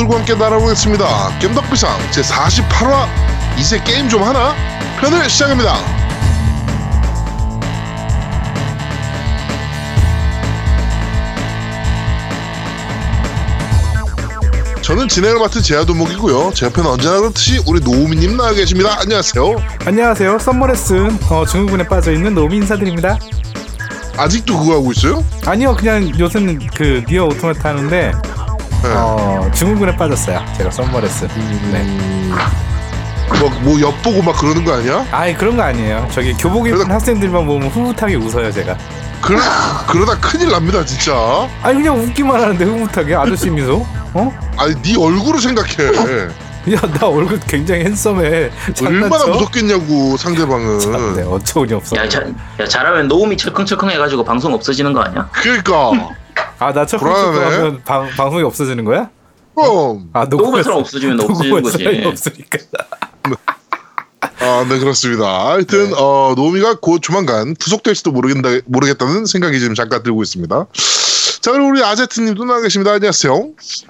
덕후들과 함께 날아보겠습니다. 겜덕비상 제48화 이제 게임 좀 하나? 편을 시작합니다. 저는 진행을 맡은 제아도목이고요. 제 옆에는 언제나 그렇듯이 우리 노우미님 나와 계십니다. 안녕하세요. 안녕하세요. 썸머레슨 어, 증후군에 빠져 있는 노미 인사드립니다. 아직도 그거 하고 있어요? 아니요, 그냥 요새는 그 니어 오토마타 하는데 네. 어, 증후군에 빠졌어요. 제가 썸머레슨. 네. 뭐, 뭐 엿보고 막 그러는 거 아니야? 아이 그런 거 아니에요. 저기 교복 입은 그래도- 학생들만 보면 흐뭇하게 웃어요, 제가. 그러, 그러다 큰일 납니다, 진짜. 아니 그냥 웃기만 하는데 흐뭇하게 아저씨 미소. 어? 아니, 네 얼굴을 생각해. 야, 나 얼굴 굉장히 핸섬해. 얼마나 장난쳐? 무섭겠냐고, 상대방은. 참, 네, 어처구니 없어. 야, 자, 야 잘하면 노움이 철컹철컹 해가지고 방송 없어지는 거 아니야? 그러니까. 아, 나첫 번째 불안하네. 하면 방 방송이 없어지는 거야? 그럼. 아, 사람 없어지면 없어지는 거지. 없으니까. 아, 네, 그렇습니다. 하여튼, 어, 노미가 곧 조만간 부속될지도 모르겠다, 모르겠다는 생각이 지금 잠깐 들고 있습니다. 자, 그럼 우리 아제트님도 나와 계십니다. 안녕하세요.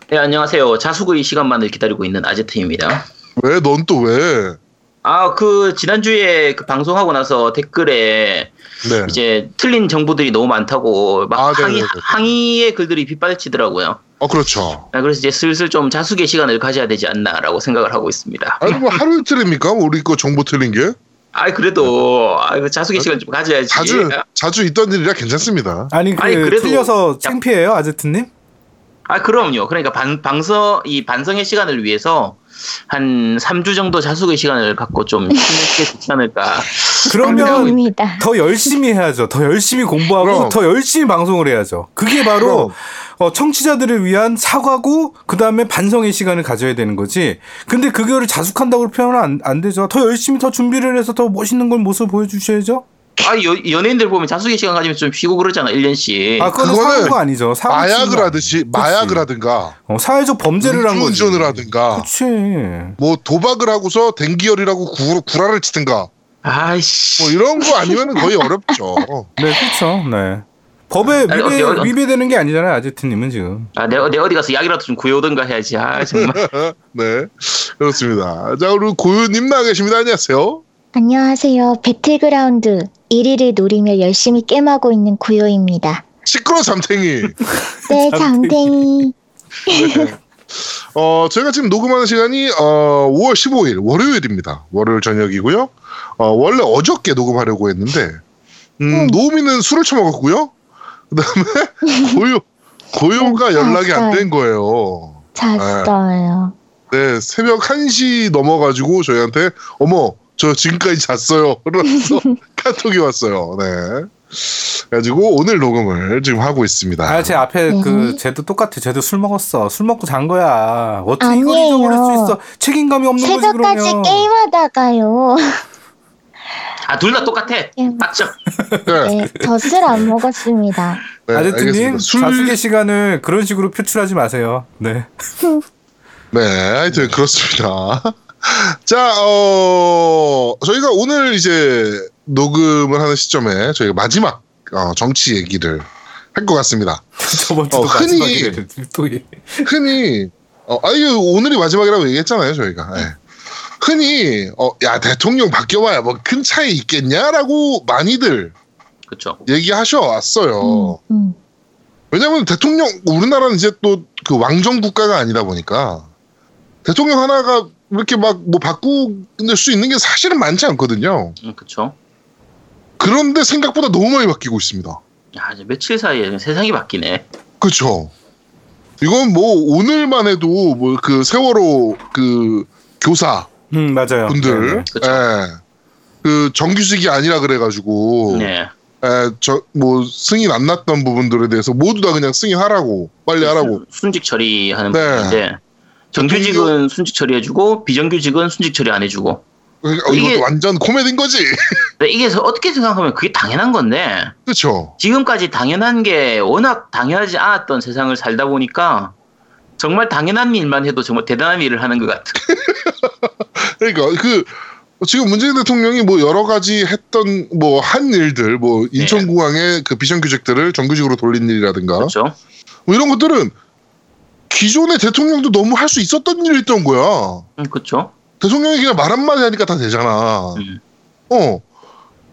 네, 안녕하세요. 자수구의 시간만을 기다리고 있는 아제트입니다. 왜, 넌 또 왜? 아, 그 지난주에 그 방송하고 나서 댓글에 네. 이제 틀린 정보들이 너무 많다고 막 아, 항의, 네네네. 항의의 글들이 빗발치더라고요. 어, 그렇죠. 아, 그래서 이제 슬슬 좀 자숙의 시간을 가져야 되지 않나라고 생각을 하고 있습니다. 아니, 뭐 하루 이틀입니까? 우리 거 정보 틀린 게? 아, 그래도 아, 그 자숙의 시간 좀 가져야지. 자주, 자주 있던 일이라 괜찮습니다. 아니 그 아니, 그래도- 틀려서 야. 창피해요, 아제트님? 아, 그럼요. 그러니까 반, 방서, 이 반성의 시간을 위해서 한 3주 정도 자숙의 시간을 갖고 좀 힘을 게 좋지 않을까. 그러면 감사합니다. 더 열심히 해야죠. 더 열심히 공부하고 그럼. 더 열심히 방송을 해야죠. 그게 바로 어, 청취자들을 위한 사과고 그 다음에 반성의 시간을 가져야 되는 거지. 근데 그거를 자숙한다고 표현은 안, 안 되죠. 더 열심히 더 준비를 해서 더 멋있는 걸 모습 보여주셔야죠. 아, 여, 연예인들 보면 자숙의 시간 가지면 좀 쉬고 그러잖아, 1년씩. 아, 그거는 그거는 사고가 아니죠. 사고 마약을 치는 하듯이, 마약을 하든가, 어, 사회적 범죄를 한 거지. 운전을 하든가, 그치. 뭐 도박을 하고서 뎅기열이라고 구, 구라를 치든가, 아이씨. 뭐 이런 거 아니면 거의 어렵죠. 네, 그렇죠. 네. 법에 아니, 위배, 어디, 어디. 위배되는 게 아니잖아요, 아제트님은 지금. 아, 내가, 내가 어디 가서 약이라도 좀 구해오든가 해야지. 아, 정말. 네, 그렇습니다. 자, 우리 구요님 나와 계십니다. 안녕하세요. 안녕하세요. 배틀그라운드 1위를 노리며 열심히 게임하고 있는 구요입니다. 시끄러 잠탱이. 네, 잠탱이. 어, 저희가 지금 녹음하는 시간이 어, 5월 15일 월요일입니다. 월요일 저녁이고요. 어, 원래 어저께 녹음하려고 했는데 음, 음. 노우미는 술을 처먹었고요. 그다음에 고요 고요가 음, 연락이 안. 된 거예요. 잤어요. 네, 새벽 1시 넘어가지고 저희한테 어머 저 지금까지 잤어요. 그러면서 카톡이 왔어요. 네. 그래가지고 오늘 녹음을 지금 하고 있습니다. 아, 제 앞에 네. 그 쟤도 똑같아. 쟤도 술 먹었어. 술 먹고 잔 거야. 어떻게 이걸 아니에요. 잊어버릴 수 있어? 책임감이 없는 거지 새벽까지 그러면. 게임하다가요. 아, 둘 다 똑같아. 음. 맞죠? 네, 네, 저술안 먹었습니다. 네, 알겠습니다. 술 자숙의 시간을 그런 식으로 표출하지 마세요. 네. 네, 하여튼 그렇습니다. 자, 어, 저희가 오늘 이제 녹음을 하는 시점에 저희가 마지막 어, 정치 얘기를 할 것 같습니다. 저번 주도 어, 흔히- 흔히, 어, 아, 이거 오늘이 마지막이라고 얘기했잖아요, 저희가. 예. 흔히, 어, 야, 대통령 바뀌어봐야 뭐 큰 차이 있겠냐라고 많이들 그쵸. 얘기하셔 왔어요. 음, 음. 왜냐면 대통령, 우리나라는 이제 또 그 왕정 국가가 아니다 보니까 대통령 하나가 이렇게 막 뭐 바꾸낼 수 있는 게 사실은 많지 않거든요. 음, 그쵸. 그런데 생각보다 너무 많이 바뀌고 있습니다. 야, 이제 며칠 사이에 세상이 바뀌네. 그렇죠. 이건 뭐 오늘만 해도 뭐 그 세월호 그 교사 음 맞아요. 분들, 네, 네. 예, 그 정규직이 아니라 그래가지고, 네. 예, 저뭐 승인 안 났던 부분들에 대해서 모두 다 그냥 승인하라고 빨리 하라고. 순- 순직 처리하는 네. 부분인데 정규직은 순직 처리해주고 비정규직은 순직 처리 안 해주고 그러니까 이게- 완전 코미디인 거지. 근데 이게 어떻게 생각하면 그게 당연한 건데 그렇죠. 지금까지 당연한 게 워낙 당연하지 않았던 세상을 살다 보니까 정말 당연한 일만 해도 정말 대단한 일을 하는 것 같아. 그러니까 그 지금 문재인 대통령이 뭐 여러 가지 했던 뭐 한 일들, 뭐 인천공항의 그 비정규직들을 정규직으로 돌린 일이라든가 그렇죠? 뭐 이런 것들은 기존의 대통령도 너무 할 수 있었던 일이었던 거야. 음, 그쵸. 대통령이 그냥 말 한마디 하니까 다 되잖아. 음. 어.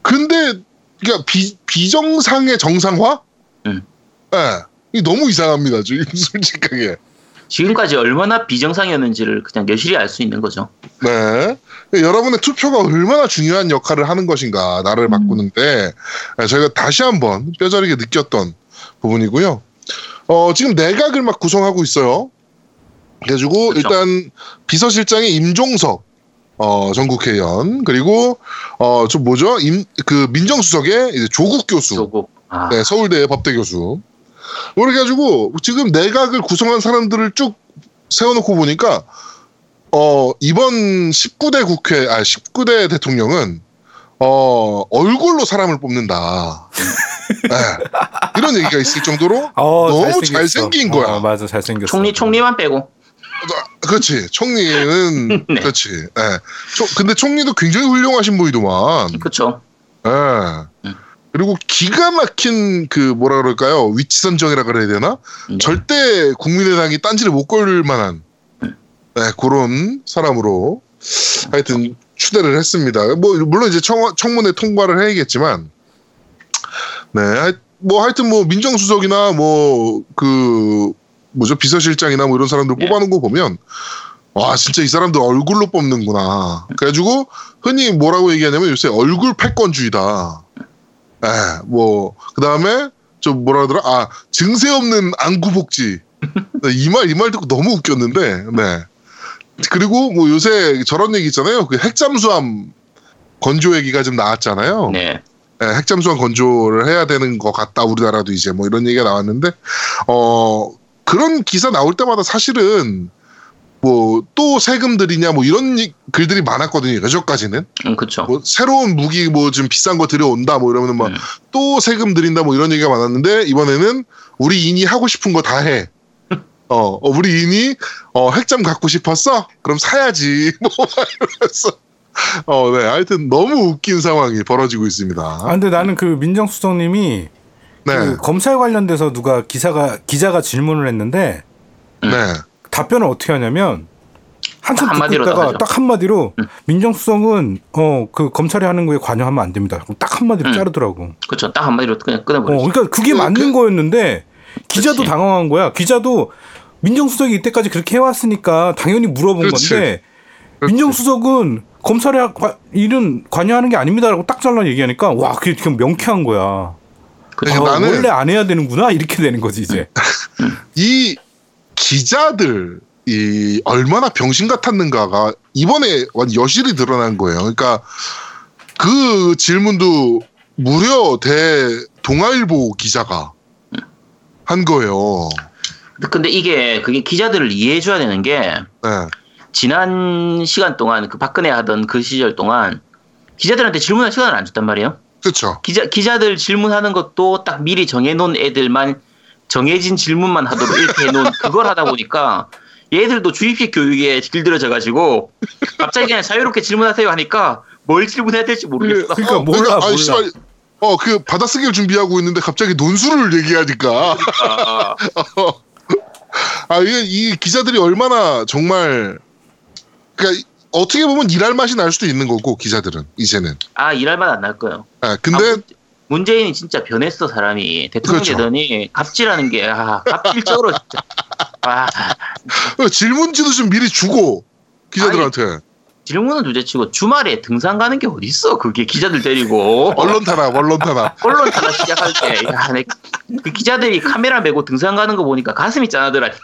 근데, 그러니까 비, 비정상의 정상화? 음. 예. 이 너무 이상합니다, 지금 솔직하게. 지금까지 얼마나 비정상이었는지를 그냥 여실히 알 수 있는 거죠. 네. 여러분의 투표가 얼마나 중요한 역할을 하는 것인가, 나를 음. 바꾸는데, 예, 저희가 다시 한번 뼈저리게 느꼈던 부분이고요. 어, 지금 내각을 막 구성하고 있어요. 그래가지고, 그렇죠. 일단, 비서실장이 임종석, 어, 전국회의원, 그리고, 어, 좀 뭐죠? 임, 그, 민정수석의 이제 조국 교수. 조국. 아, 네, 서울대 법대 교수. 그렇게 해가지고 지금 내각을 구성한 사람들을 쭉 세워놓고 보니까 어 이번 19대 국회 아 19대 대통령은 어 얼굴로 사람을 뽑는다. 네, 이런 얘기가 있을 정도로 어, 너무. 잘생긴 거야. 어, 맞아, 잘생겼어. 총리 총리만 빼고. 그렇지 총리는 네. 그렇지. 예. 총- 근데 총리도 굉장히 훌륭하신 분이더만. 그쵸. 예. 음. 그리고 기가 막힌 그 뭐라 그럴까요 위치 선정이라 그래야 되나 네. 절대 국민의당이 딴지를 못 걸 만한 네, 그런 사람으로 하여튼 추대를 했습니다. 뭐 물론 이제 청, 청문회 통과를 해야겠지만 네, 뭐 하여튼 뭐 민정수석이나 뭐 그 뭐죠 비서실장이나 뭐 이런 사람들 네. 뽑아놓은 거 보면 와 진짜 이 사람들 얼굴로 뽑는구나. 그래가지고 흔히 뭐라고 얘기하냐면 요새 얼굴 패권주의다. 예, 뭐 그다음에 좀 뭐라 그러더라? 아 증세 없는 안구복지. 이 말 이 말 듣고 너무 웃겼는데, 네. 그리고 뭐 요새 저런 얘기 있잖아요. 그 핵잠수함 건조 얘기가 좀 나왔잖아요. 네. 예, 핵잠수함 건조를 해야 되는 것 같다. 우리나라도 이제 뭐 이런 얘기가 나왔는데, 어 그런 기사 나올 때마다 사실은 뭐 또 세금 들이냐 뭐 이런 이- 글들이 많았거든요. 여전까지는. 음, 그쵸. 뭐 새로운 무기 뭐 좀 비싼 거 들여온다 뭐 이러면 막 음. 또 세금 들인다 뭐 이런 얘기가 많았는데 이번에는 우리 인이 하고 싶은 거 다 해. 어, 어, 우리 인이 어, 핵잠 갖고 싶었어? 그럼 사야지. 뭐 이러면서 어, 네. 하여튼 너무 웃긴 상황이 벌어지고 있습니다. 아, 근데 나는 그 민정수석님이 네. 그 검찰 관련돼서 누가 기사가 기자가 질문을 했는데 음. 네. 답변을 어떻게 하냐면 한참 딱 듣고 있다가. 딱 한마디로 음. 민정수석은 어 그 검찰이 하는 거에 관여하면 안 됩니다. 딱 한마디로 음. 자르더라고. 그쵸. 딱 한마디로 그냥 어, 끊어버리죠. 그러니까 그게 그- 맞는 그- 거였는데 기자도 그렇지. 당황한 거야. 기자도 민정수석이 이때까지 그렇게 해왔으니까 당연히 물어본 그렇지. 건데 그렇지. 민정수석은 검찰의 과- 일은 관여하는 게 아닙니다라고 딱 잘라 얘기하니까 와 그게 그냥 명쾌한 거야. 그쵸. 아, 나는- 원래 안 해야 되는구나 이렇게 되는 거지 이제. 이 기자들 이 얼마나 병신 같았는가가 이번에 완 여실히 드러난 거예요. 그러니까 그 질문도 무려 대 동아일보 기자가 한 거예요. 근데 이게 그게 기자들을 이해해줘야 되는 게 네. 지난 시간 동안 그 박근혜 하던 그 시절 동안 기자들한테 질문할 시간을 안 줬단 말이에요. 그렇죠. 기자 기자들 질문하는 것도 딱 미리 정해놓은 애들만 정해진 질문만 하도록 이렇게 해놓은 그걸 하다 보니까 얘들도 주입식 교육에 길들여져 가지고 갑자기 그냥 자유롭게 질문하세요 하니까 뭘 질문해야 될지 모르겠어. 그러니까 몰라 아니, 몰라. 씨발, 어, 그 받아쓰기를 준비하고 있는데 갑자기 논술을 얘기하니까. 아, 아, 이게 이 기자들이 얼마나 정말 그러니까 어떻게 보면 일할 맛이 날 수도 있는 거고 기자들은 이제는. 아 일할 맛 안 날 거예요. 아, 근데 아, 문- 문재인이 진짜 변했어 사람이 대통령 그렇죠. 되더니 갑질하는 게 아, 갑질적으로 진짜 아 질문지도 좀 미리 주고 기자들한테 질문은 둘째치고 주말에 등산 가는 게 어딨어 그게 기자들 데리고 언론 탄압, 언론 탄압. 언론 타다 시작할 때, 야, 내, 그 기자들이 카메라 메고 등산 가는 거 보니까 가슴이 짠하더라니까.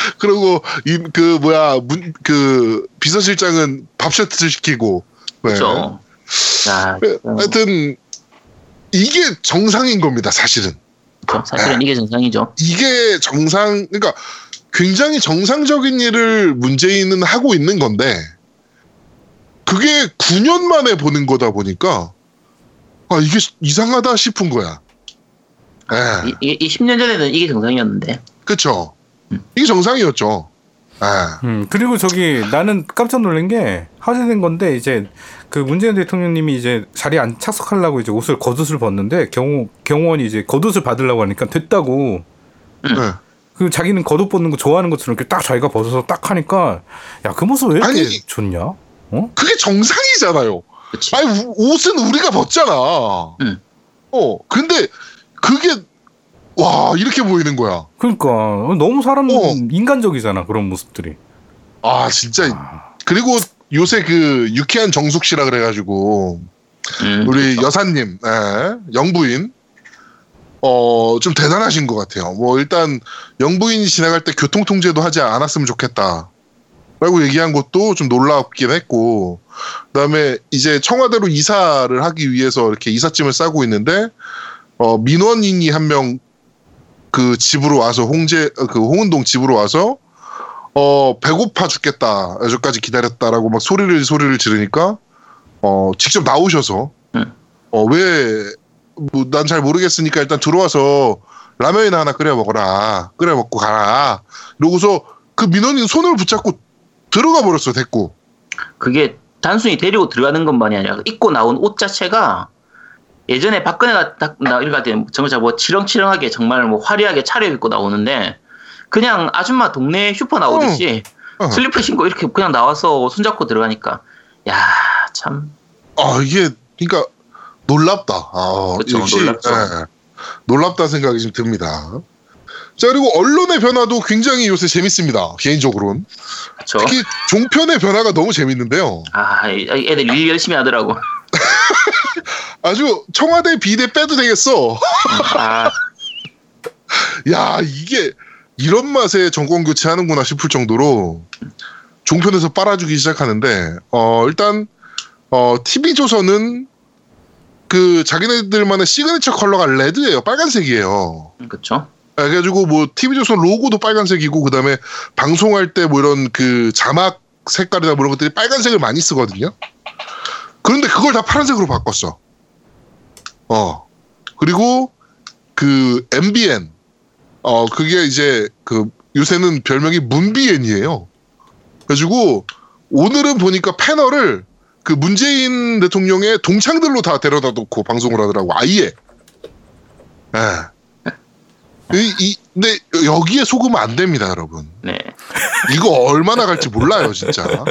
그리고 이 그 뭐야 문, 그 비서실장은 밥 세트를 시키고. 네. 그렇죠. 자, 네, 하여튼 이게 정상인 겁니다, 사실은. 그렇죠. 사실은 이게 정상이죠. 이게 정상, 그러니까 굉장히 정상적인 일을 문재인은 하고 있는 건데, 그게 9년 만에 보는 거다 보니까, 아, 이게 이상하다 싶은 거야. 예, 이, 이, 이 10년 전에는 이게 정상이었는데. 그쵸. 이게 정상이었죠. 예. 음, 그리고 저기 나는 깜짝 놀란 게 화제된 건데 이제 그 문재인 대통령님이 이제 자리에 안 착석하려고 이제 옷을 겉옷을 벗는데 경호 경호원이 이제 겉옷을 받으려고 하니까 됐다고 네. 그 자기는 겉옷 벗는 거 좋아하는 것처럼 이렇게 딱 자기가 벗어서 딱 하니까 야 그 모습 왜 이렇게 아니. 좋냐? 어? 그게 정상이잖아요. 그치. 아니 우- 옷은 우리가 벗잖아. 응. 어 근데 그게 와 이렇게 보이는 거야. 그러니까 너무 사람 어. 인간적이잖아 그런 모습들이. 아 진짜 아, 그리고 요새 그 유쾌한 정숙 씨라 그래가지고 음, 우리 그렇죠. 여사님 예, 영부인 어 좀 대단하신 것 같아요. 뭐 일단 영부인 지나갈 때 교통 통제도 하지 않았으면 좋겠다. 라고 얘기한 것도 좀 놀랍긴 했고 그다음에 이제 청와대로 이사를 하기 위해서 이렇게 이삿짐을 싸고 있는데 어 민원인이 한 명 그 집으로 와서 홍제 어, 그 홍은동 집으로 와서 어 배고파 죽겠다. 여기까지 기다렸다라고 막 소리를 소리를 지르니까 어 직접 나오셔서 음. 어 왜 뭐 난 잘 모르겠으니까 일단 들어와서 라면이나 하나 끓여 먹어라. 끓여 먹고 가라. 이러고서 그 민원인 손을 붙잡고 들어가 버렸어 됐고 그게 단순히 데리고 들어가는 것만이 아니라 입고 나온 옷 자체가 예전에 박근혜가 딱 나갈 때 정말 뭐 치렁치렁하게 정말 뭐 화려하게 차려입고 나오는데 그냥 아줌마 동네 슈퍼 나오듯이 어. 슬리퍼 신고 이렇게 그냥 나와서 손잡고 들어가니까 야 참 아 이게 그러니까 놀랍다. 아, 그쵸, 놀랍죠. 예, 놀랍다 생각이 좀 듭니다. 자 그리고 언론의 변화도 굉장히 요새 재밌습니다. 개인적으로는 그쵸 특히 종편의 변화가 너무 재밌는데요. 아 이- 애들 일 열심히 하더라고 아주 청와대 비대 빼도 되겠어. 아 야 이게 이런 맛에 정권 교체하는구나 싶을 정도로 종편에서 빨아주기 시작하는데 어 일단 어 TV 조선은 그 자기네들만의 시그니처 컬러가 red예요 빨간색이에요. 아, 그래가지고 뭐 TV 조선 로고도 빨간색이고 그다음에 방송할 때 뭐 이런 그 자막 색깔이나 뭐 이런 것들이 빨간색을 많이 쓰거든요. 그런데 그걸 다 파란색으로 바꿨어. 어 그리고 그 MBN 어 그게 이제 그 요새는 별명이 문비엔이에요. 그래가지고 오늘은 보니까 패널을 그 문재인 대통령의 동창들로 다 데려다 놓고 방송을 하더라고 아예. 예. 이, 이, 근데 여기에 속으면 안 됩니다, 여러분. 네 이거 얼마나 갈지 몰라요, 진짜.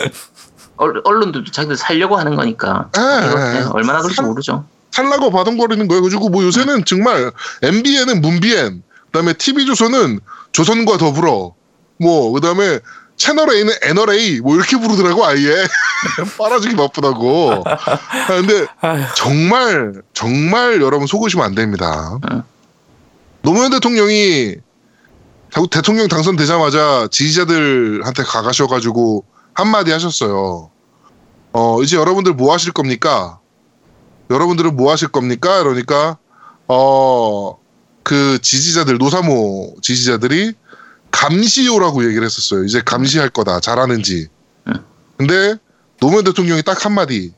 얼- 언론들도 자기들 살려고 하는 거니까 예, 예. 네, 얼마나 살- 모르죠 살라고 바둥거리는 거예요. 그리고 뭐 요새는 정말 MBN은 문비엔, 그다음에 TV조선은 조선과 더불어, 뭐 그다음에 채널 A는 NRA 뭐 이렇게 부르더라고 아예 빨아주기 바쁘다고. 아, 근데 정말 정말 여러분 속으시면 안 됩니다. 응. 노무현 대통령이 대통령 당선되자마자 지지자들한테 가가셔가지고 한마디 하셨어요. 어 이제 여러분들 뭐 하실 겁니까? 여러분들은 뭐 하실 겁니까? 그러니까 어 그 지지자들 노사모 지지자들이 감시요라고 얘기를 했었어요. 이제 감시할 거다 잘하는지. 응. 근데 노무현 대통령이 딱 한마디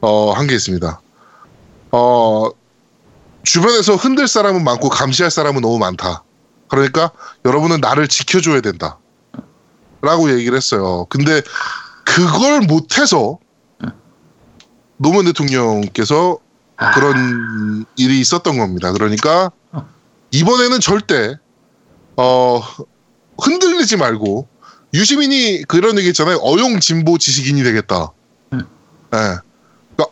어, 한 게 있습니다. 어, 주변에서 흔들 사람은 많고 감시할 사람은 너무 많다. 그러니까 여러분은 나를 지켜줘야 된다. 라고 얘기를 했어요. 근데 그걸 못해서 노무현 대통령께서 아, 그런 일이 있었던 겁니다. 그러니까 어. 이번에는 절대 어 흔들리지 말고 유시민이 그런 얘기 했잖아요. 어용 진보 지식인이 되겠다. 예. 음. 그러니까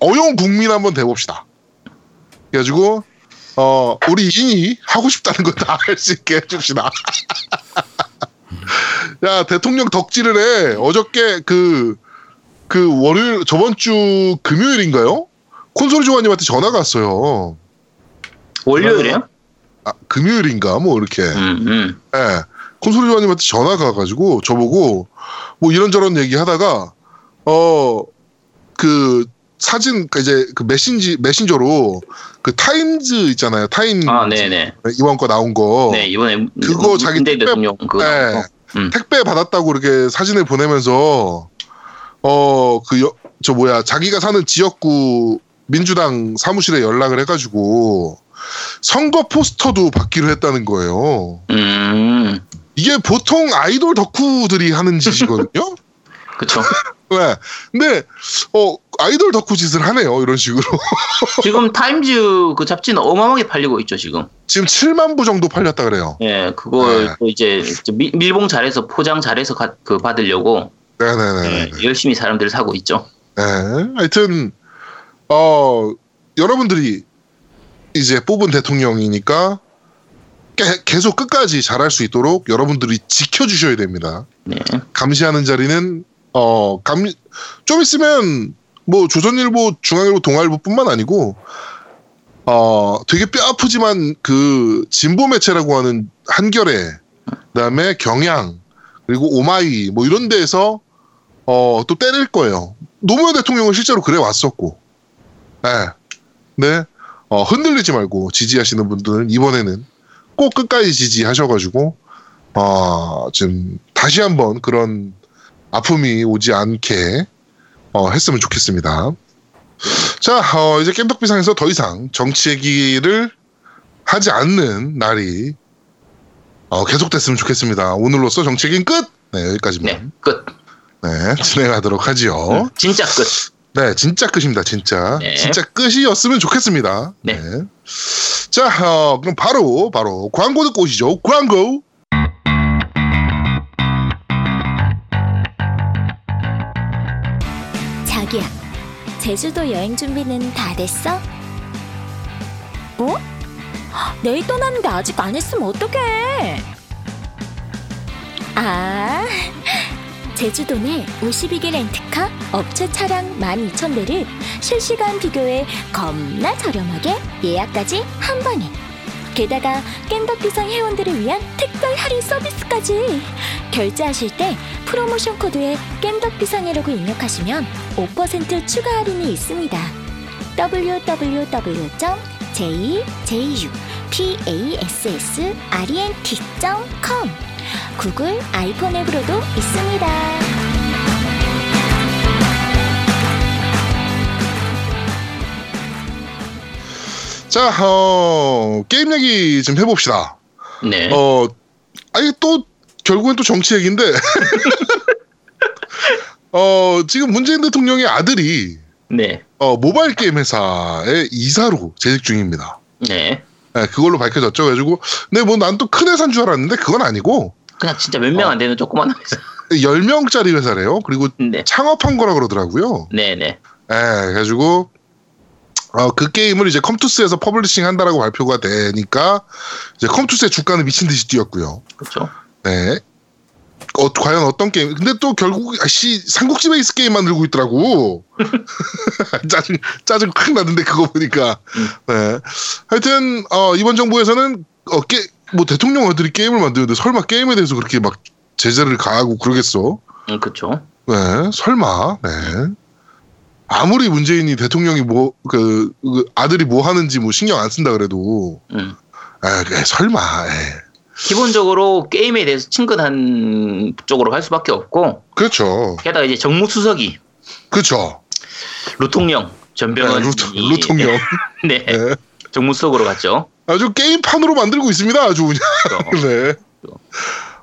어용 국민 한번 돼봅시다. 그래가지고 어 우리 인이 하고 싶다는 거 다 할 수 있게 해줍시다. 야 대통령 덕질을 해. 어저께 그 그 월요일 저번 주 금요일인가요? 콘솔이 조아님한테 전화가 왔어요. 월요일에요? 아, 금요일인가 뭐 이렇게. 음, 음. 예. 콘솔이 조아님한테 전화가 와가지고 저보고 뭐 이런저런 얘기하다가 어 그 사진 그 이제 그 메신지 메신저로 그 타임즈 있잖아요. 타임 아, 네네. 이번 거 나온 거 네, 이번에 그거 자기 문재인 택배- 그거 네. 음. 택배 받았다고 이렇게 사진을 보내면서 어그저 뭐야 자기가 사는 지역구 민주당 사무실에 연락을 해가지고 선거 포스터도 받기로 했다는 거예요. 음, 이게 보통 아이돌 덕후들이 하는 짓이거든요. 그쵸. 네. 근데 어 아이돌 덕후 짓을 하네요. 이런 식으로. 지금 타임즈 그 잡지는 어마어마하게 팔리고 있죠, 지금. 지금 7만 부 정도 팔렸다 그래요. 예, 그걸 네. 또 이제 밀- 밀봉 잘해서 포장 잘해서 가- 그 받으려고 네네네. 예, 열심히 사람들 사고 있죠. 네. 하여튼 어 여러분들이 이제 뽑은 대통령이니까 게- 계속 끝까지 잘할 수 있도록 여러분들이 지켜주셔야 됩니다. 네. 감시하는 자리는 어 감 좀 있으면 뭐 조선일보, 중앙일보, 동아일보뿐만 아니고 어 되게 뼈 아프지만 그 진보 매체라고 하는 한겨레 그다음에 경향 그리고 오마이 뭐 이런 데에서 어 또 때릴 거예요. 노무현 대통령은 실제로 그래 왔었고, 네, 네, 어, 흔들리지 말고 지지하시는 분들은 이번에는 꼭 끝까지 지지하셔가지고 어 지금 다시 한번 그런 아픔이 오지 않게 어, 했으면 좋겠습니다. 자, 어, 이제 깸덕비상에서 더 이상 정치 얘기를 하지 않는 날이 어, 계속됐으면 좋겠습니다. 오늘로써 얘기는 끝! 네, 여기까지만. 네, 끝. 네, 진행하도록 하지요. 음, 진짜 끝. 네, 진짜 끝입니다, 진짜. 네. 진짜 끝이었으면 좋겠습니다. 네. 자, 어, 그럼 바로, 바로 광고 듣고 오시죠. 광고! 자기야, 제주도 여행 준비는 다 됐어? 뭐? 내일 떠나는데 아직 안 했으면 어떡해? 아, 제주도 내 52개 렌트카 업체 차량 12,000대를 실시간 비교해 겁나 저렴하게 예약까지 한 번에. 게다가 깸덕비상 회원들을 위한 특별 할인 서비스까지. 결제하실 때 프로모션 코드에 깸덕비상이라고 입력하시면 5% 추가 할인이 있습니다. www.jjupassrent.com 구글 아이폰 앱으로도 있습니다. 자, 어, 게임 얘기 좀 해봅시다. 네. 어, 아니, 또, 결국엔 또 정치 얘기인데. 어, 지금 문재인 대통령의 아들이, 네. 어, 모바일 게임 회사의 이사로 재직 중입니다. 네. 네, 그걸로 밝혀졌죠. 그래가지고, 근데 뭐난 또 큰 회사인 줄 알았는데, 그건 아니고, 그냥 진짜 몇 명 안 되는 조그만 회사. 10명짜리 회사래요. 그리고 네. 창업한 거라 그러더라고요. 네, 네. 예, 그래가지고, 어, 그 게임을 이제 컴투스에서 publishing 한다라고 발표가 되니까, 이제 컴투스의 주가는 미친 듯이 뛰었고요. 그렇죠. 네. 어, 과연 어떤 게임? 근데 또 결국 아씨 삼국지 베이스 게임 만 들고 있더라고. 짜증 짜증 확 나는데 그거 보니까. 음. 네. 하여튼 어, 이번 정부에서는 어, 게, 뭐 대통령 아들이 게임을 만드는데 설마 게임에 대해서 그렇게 막 제재를 가하고 그러겠어? 음, 그렇죠. 네. 설마. 네. 아무리 문재인이 대통령이 뭐 그 아들이 뭐 하는지 뭐 신경 안 쓴다 그래도 음. 에, 에, 설마. 에. 기본적으로 게임에 대해서 친근한 쪽으로 갈 수밖에 없고 그렇죠. 게다가 이제 정무수석이 그렇죠. 루통령 전병헌 네, 루통, 루통령. 네. 네. 정무수석으로 갔죠. 아주 게임판으로 만들고 있습니다. 아주 그냥. 그래서 네.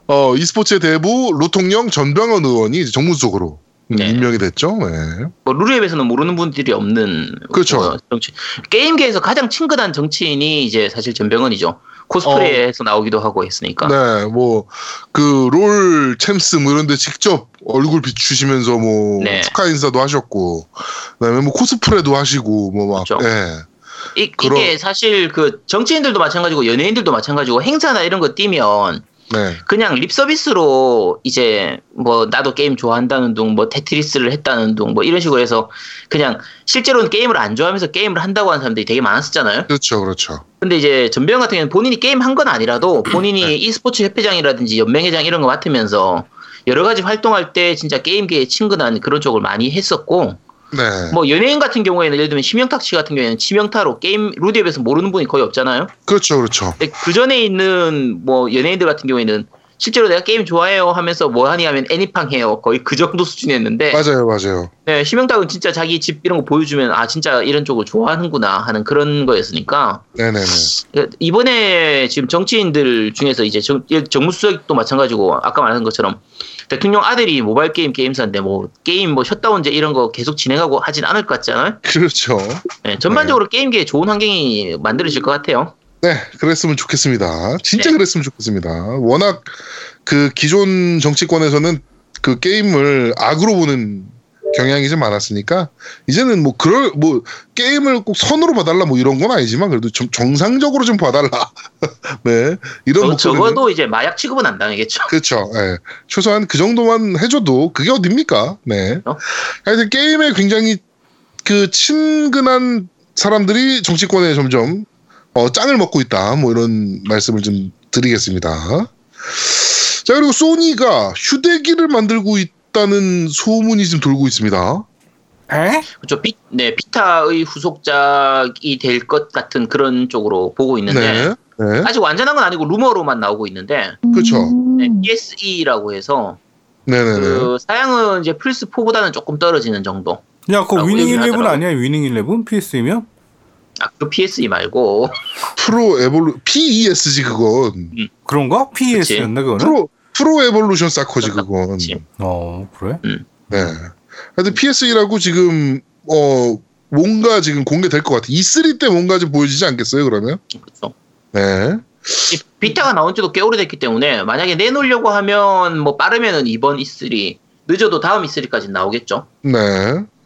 어, e스포츠의 대부 로통령 전병헌 의원이 정무수석으로 네. 임명이 됐죠. 네. 뭐 룰앱에서는 모르는 분들이 없는 그렇죠. 어, 정치 게임계에서 가장 친근한 정치인이 이제 사실 전병헌이죠. 코스프레에서 나오기도 하고 했으니까. 네, 뭐, 그, 롤 챔스 뭐 이런 데 직접 얼굴 비추시면서 뭐, 네. 축하 인사도 하셨고, 그 다음에 뭐 코스프레도 하시고, 뭐 막, 그렇죠. 예. 이, 그런- 이게 사실 그 정치인들도 마찬가지고 연예인들도 마찬가지고 행사나 이런 거 뛰면 네. 그냥 립 서비스로 이제 뭐 나도 게임 좋아한다는 둥, 뭐 테트리스를 했다는 둥, 뭐 이런 식으로 해서 그냥 실제로는 게임을 안 좋아하면서 게임을 한다고 하는 사람들이 되게 많았었잖아요. 그렇죠, 그렇죠. 근데 이제 전병헌 같은 경우는 본인이 게임 한 건 아니라도 본인이 네. e스포츠 협회장이라든지 연맹회장 이런 거 맡으면서 여러 가지 활동할 때 진짜 게임계에 친근한 그런 쪽을 많이 했었고 네. 뭐 연예인 같은 경우에는 예를 들면 심영탁 씨 같은 경우에는 치명타로 게임 루디앱에서 모르는 분이 거의 없잖아요. 그렇죠, 그렇죠. 그 전에 있는 뭐 연예인들 같은 경우에는 실제로 내가 게임 좋아해요 하면서 뭐 하니 하면 애니팡 해요. 거의 그 정도 수준이었는데 맞아요, 맞아요. 네, 심영탁은 진짜 자기 집 이런 거 보여주면 아 진짜 이런 쪽을 좋아하는구나 하는 그런 거였으니까 네네네. 그러니까 이번에 지금 정치인들 중에서 이제 정, 정무수석도 마찬가지고 아까 말한 것처럼 대통령 아들이 모바일 게임 게임사인데 뭐 게임 뭐 셧다운제 이런 거 계속 진행하고 하진 않을 것 같잖아요. 그렇죠. 네, 전반적으로 게임계에 좋은 환경이 만들어질 것 같아요. 네, 그랬으면 좋겠습니다. 진짜 네. 그랬으면 좋겠습니다. 워낙 그 기존 정치권에서는 그 게임을 악으로 보는 경향이 좀 많았으니까 이제는 뭐 그럴 뭐 게임을 꼭 선으로 봐달라 뭐 이런 건 아니지만 그래도 좀 정상적으로 좀 봐달라. 네, 이런 저, 적어도 이제 마약 취급은 안 당하겠죠. 그렇죠. 예. 최소한 그 정도만 해줘도 그게 어딥니까? 네. 어? 하여튼 게임에 굉장히 그 친근한 사람들이 정치권에 점점 어, 짱을 먹고 있다. 뭐 이런 말씀을 좀 드리겠습니다. 자 그리고 소니가 휴대기를 만들고 있 다는 소문이 좀 돌고 있습니다. 에? 그렇죠. 비, 네, 비타의 후속작이 될 것 같은 그런 쪽으로 보고 있는데 네. 네. 아직 완전한 건 아니고 루머로만 나오고 있는데 그쵸. 네, 음. PSE라고 해서 네네네. 그 사양은 이제 플스 4보다는 조금 떨어지는 정도. 야, 라고 위닝 얘기를 11 하더라고. 아니야? 위닝 11 PS이면? 아, 그 PSE 말고 프로 에볼루 PESG 그건 그런가? PS였나 그거는? 프로 프로 에볼루션 사커지 그건. 어, 그래? 네. 하여튼 PSE라고 지금 어 뭔가 지금 공개될 것 같아. E3 때 뭔가 좀 보여지지 않겠어요? 그러면? 그렇죠. 네. 이 비타가 나온 지도 꽤 오래됐기 때문에 만약에 내놓으려고 하면 뭐 빠르면은 이번 E3 늦어도 다음 E3까지 나오겠죠. 네.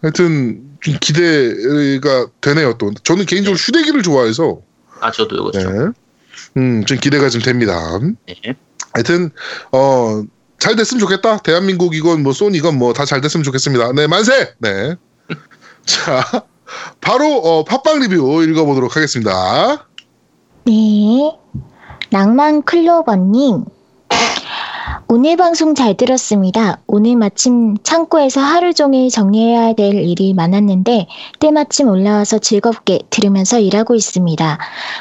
하여튼 좀 기대가 되네요. 또 저는 개인적으로 휴대기를 좋아해서 아 저도요 네. 그렇죠. 음, 좀 기대가 좀 됩니다. 네. 하여튼 어. 잘 됐으면 좋겠다. 대한민국 이건 뭐 소니건 뭐 다 잘 됐으면 좋겠습니다. 네, 만세. 네. 자, 바로 어, 팟빵 리뷰 읽어보도록 하겠습니다. 네. 낭만 클로버님. 오늘 방송 잘 들었습니다. 오늘 마침 창고에서 하루 종일 정리해야 될 일이 많았는데 때마침 올라와서 즐겁게 들으면서 일하고 있습니다.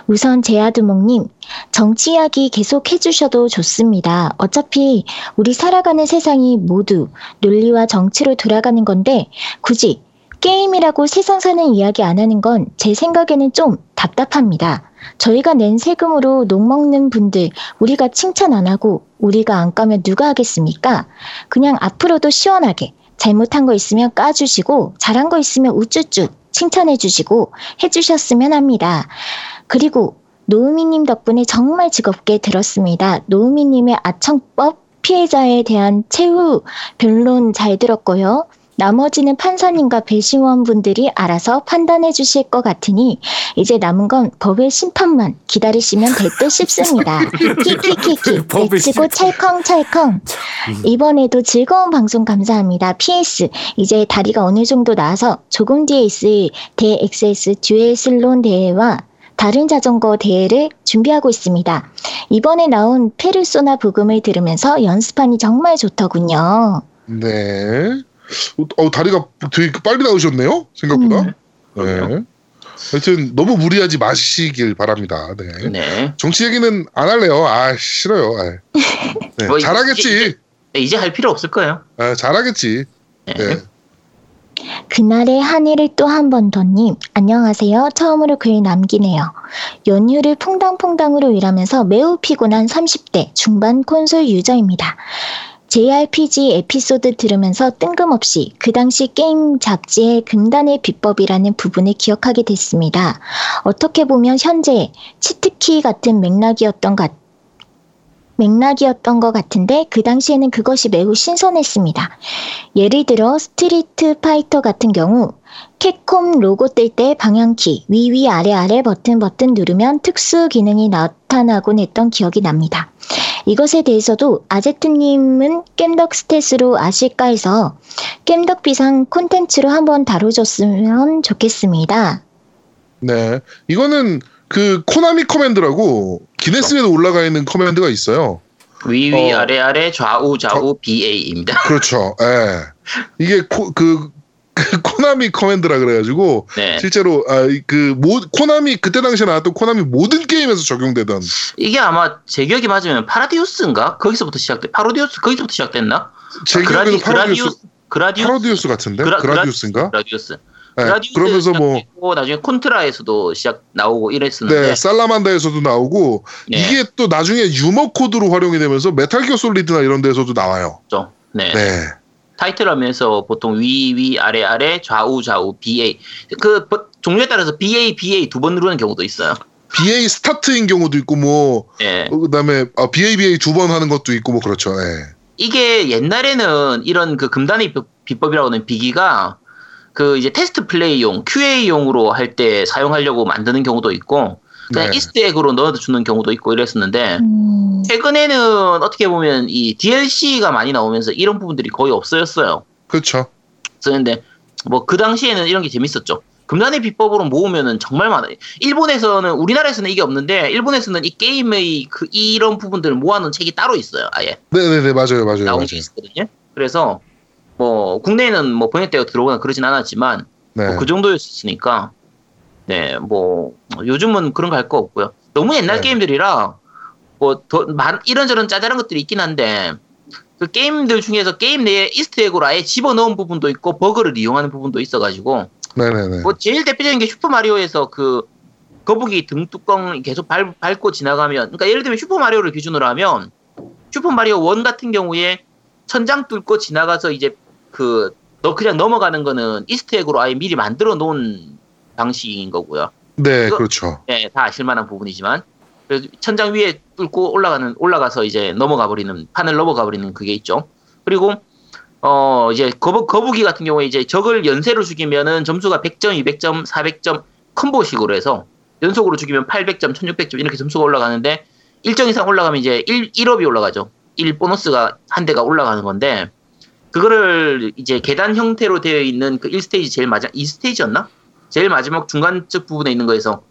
우선 제아두목님, 정치 이야기 계속 해주셔도 좋습니다. 어차피 우리 살아가는 세상이 모두 논리와 정치로 돌아가는 건데 굳이 게임이라고 세상 사는 이야기 안 하는 건 제 생각에는 좀 답답합니다. 저희가 낸 세금으로 녹 먹는 분들 우리가 칭찬 안 하고 우리가 안 까면 누가 하겠습니까? 그냥 앞으로도 시원하게 잘못한 거 있으면 까주시고 잘한 거 있으면 우쭈쭈 칭찬해 주시고 해주셨으면 합니다. 그리고 노우미님 덕분에 정말 즐겁게 들었습니다. 노우미님의 아청법 피해자에 대한 최후 변론 잘 들었고요. 나머지는 판사님과 배심원 분들이 알아서 판단해 주실 것 같으니 이제 남은 건 법의 심판만 기다리시면 될 듯 싶습니다. 키키키키 법의 외치고 찰컹찰컹 이번에도 즐거운 방송 감사합니다. PS 이제 다리가 어느 정도 나와서 조금 뒤에 있을 대XS 듀얼 슬론 대회와 다른 자전거 대회를 준비하고 있습니다. 이번에 나온 페르소나 부금을 들으면서 연습하니 정말 좋더군요. 네. 어, 다리가 되게 빨리 나오셨네요. 생각보다. 음. 네. 하여튼 너무 무리하지 마시길 바랍니다. 네. 네. 정치 얘기는 안 할래요. 아 싫어요. 아. 네. 뭐 잘하겠지. 이제, 네, 이제 할 필요 없을 거예요. 아, 잘하겠지. 네. 네. 그날의 한일을 또 한 번 더님 안녕하세요. 처음으로 글 남기네요. 연휴를 퐁당퐁당으로 일하면서 매우 피곤한 30대 중반 콘솔 유저입니다. JRPG 에피소드 들으면서 뜬금없이 그 당시 게임 잡지의 금단의 비법이라는 부분을 기억하게 됐습니다. 어떻게 보면 현재 치트키 같은 맥락이었던 것 맥락이었던 것 같은데 그 당시에는 그것이 매우 신선했습니다. 예를 들어 스트리트 파이터 같은 경우 캡콤 로고 뜰 때 방향키 위위 아래 아래 버튼 버튼 누르면 특수 기능이 나타나곤 했던 기억이 납니다. 이것에 대해서도 아제트님은 겜덕 stat으로 아실까 해서 겜덕 비상 콘텐츠로 한번 다뤄줬으면 좋겠습니다. 네. 이거는 그 코나미 command라고 기네스에도 올라가 있는 command가 있어요. 위위 어. 아래 아래 좌우 좌우 BA입니다. 그렇죠. 예. 이게 코, 그, 그 코나미 command라 그래가지고 네. 실제로 아, 이그 모, 코나미 그때 당시에 나왔던 코나미 모든 게임에서 적용되던 이게 아마 제 기억이 맞으면 파라디우스인가? 거기서부터 시작돼. 파로디우스 거기서부터 시작됐나? 제 아, 기억에는 그라디- 파라디우스 그라디우스 파라디우스 같은데 그라- 그라디우스인가? 그라디우스. 네, 그러면서 뭐 나중에 콘트라에서도 시작 나오고 이랬었는데 네, 살라만다에서도 나오고 네. 이게 또 나중에 유머 코드로 활용이 되면서 메탈 기어 솔리드나 이런 데서도 나와요. 죠 네. 네. 타이틀 하면서 보통 위, 위, 아래, 아래, 좌우, 좌우, BA. 그 버- 종류에 따라서 BA, BA 두 번 누르는 경우도 있어요. BA 스타트인 경우도 있고 뭐 예. 어, 그다음에 어, BABA 두 번 하는 것도 있고 뭐 그렇죠. 예. 이게 옛날에는 이런 그 금단의 비- 비법이라고 하는 비기가 그 이제 테스트 플레이용, QA용으로 할 때 사용하려고 만드는 경우도 있고 그냥 네. Easter egg로 넣어주는 경우도 있고 이랬었는데 음, 최근에는 어떻게 보면 이 DLC가 많이 나오면서 이런 부분들이 거의 없어졌어요. 그렇죠. 쓰는데 뭐 그 당시에는 이런 게 재밌었죠. 금단의 비법으로 모으면은 정말 많아요. 일본에서는 우리나라에서는 이게 없는데 일본에서는 이 게임의 그 이런 부분들을 모아놓은 책이 따로 있어요. 아예 네네네 맞아요 맞아요 나온. 게 있었거든요. 그래서 뭐 국내에는 뭐 번역되어 들어오거나 그러진 않았지만 네. 뭐 그 정도였으니까 네 뭐 요즘은 그런 거 할 거 없고요. 너무 옛날 네. 게임들이라 뭐 더 이런저런 짜잘한 것들이 있긴 한데 그 게임들 중에서 게임 내에 Easter egg로 아예 집어넣은 부분도 있고 버그를 이용하는 부분도 있어가지고 네네네. 뭐 제일 대표적인 게 슈퍼 마리오에서 그 거북이 등 뚜껑 계속 밟, 밟고 지나가면 그러니까 예를 들면 슈퍼 마리오를 기준으로 하면 슈퍼 마리오 1 같은 경우에 천장 뚫고 지나가서 이제 그 너 그냥 넘어가는 거는 Easter egg로 아예 미리 만들어 놓은 방식인 거고요. 네 그거- 그렇죠. 네, 다 아실만한 부분이지만 천장 위에 뚫고 올라가는 올라가서 이제 넘어가 버리는 판을 넘어가 버리는 그게 있죠. 그리고 어 이제 거북 거북이 같은 경우에 이제 적을 연쇄로 죽이면은 점수가 100점, 200점, 400점 콤보식으로 해서 연속으로 죽이면 800점, 1600점 이렇게 점수가 올라가는데 일정 이상 올라가면 이제 1, 1업이 올라가죠. 1 보너스가 한 대가 올라가는 건데 그거를 이제 계단 형태로 되어 있는 그 1스테이지 제일 마지막 2스테이지였나? 제일 마지막 중간쯤 부분에 있는 거에서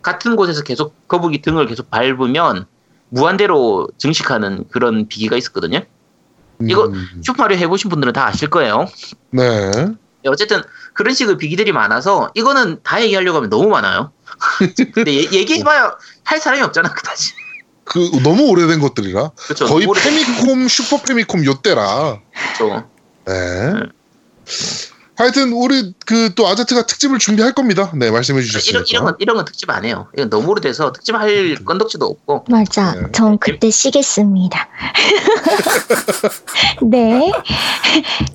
같은 곳에서 계속 거북이 등을 계속 밟으면 무한대로 증식하는 그런 비기가 있었거든요. 이거 음, 슈퍼마리오 해보신 분들은 다 아실 거예요. 네. 네, 어쨌든 그런 식의 비기들이 많아서 이거는 다 얘기하려고 하면 너무 많아요. 근데 얘- 얘기해봐야 할 사람이 없잖아 그다지. 그 너무 오래된 것들이라 그렇죠. 거의 오래- 페미콤 슈퍼 페미콤 요때라. 그렇죠. 네. 네. 하여튼 우리 그 또 아제트가 특집을 준비할 겁니다. 네 말씀해 주셨으니까. 이런 이런 건 이런 건 특집 안 해요. 이건 너무 오래돼서 특집 할 건덕지도 없고. 맞아. 네. 전 그때 쉬겠습니다. 네.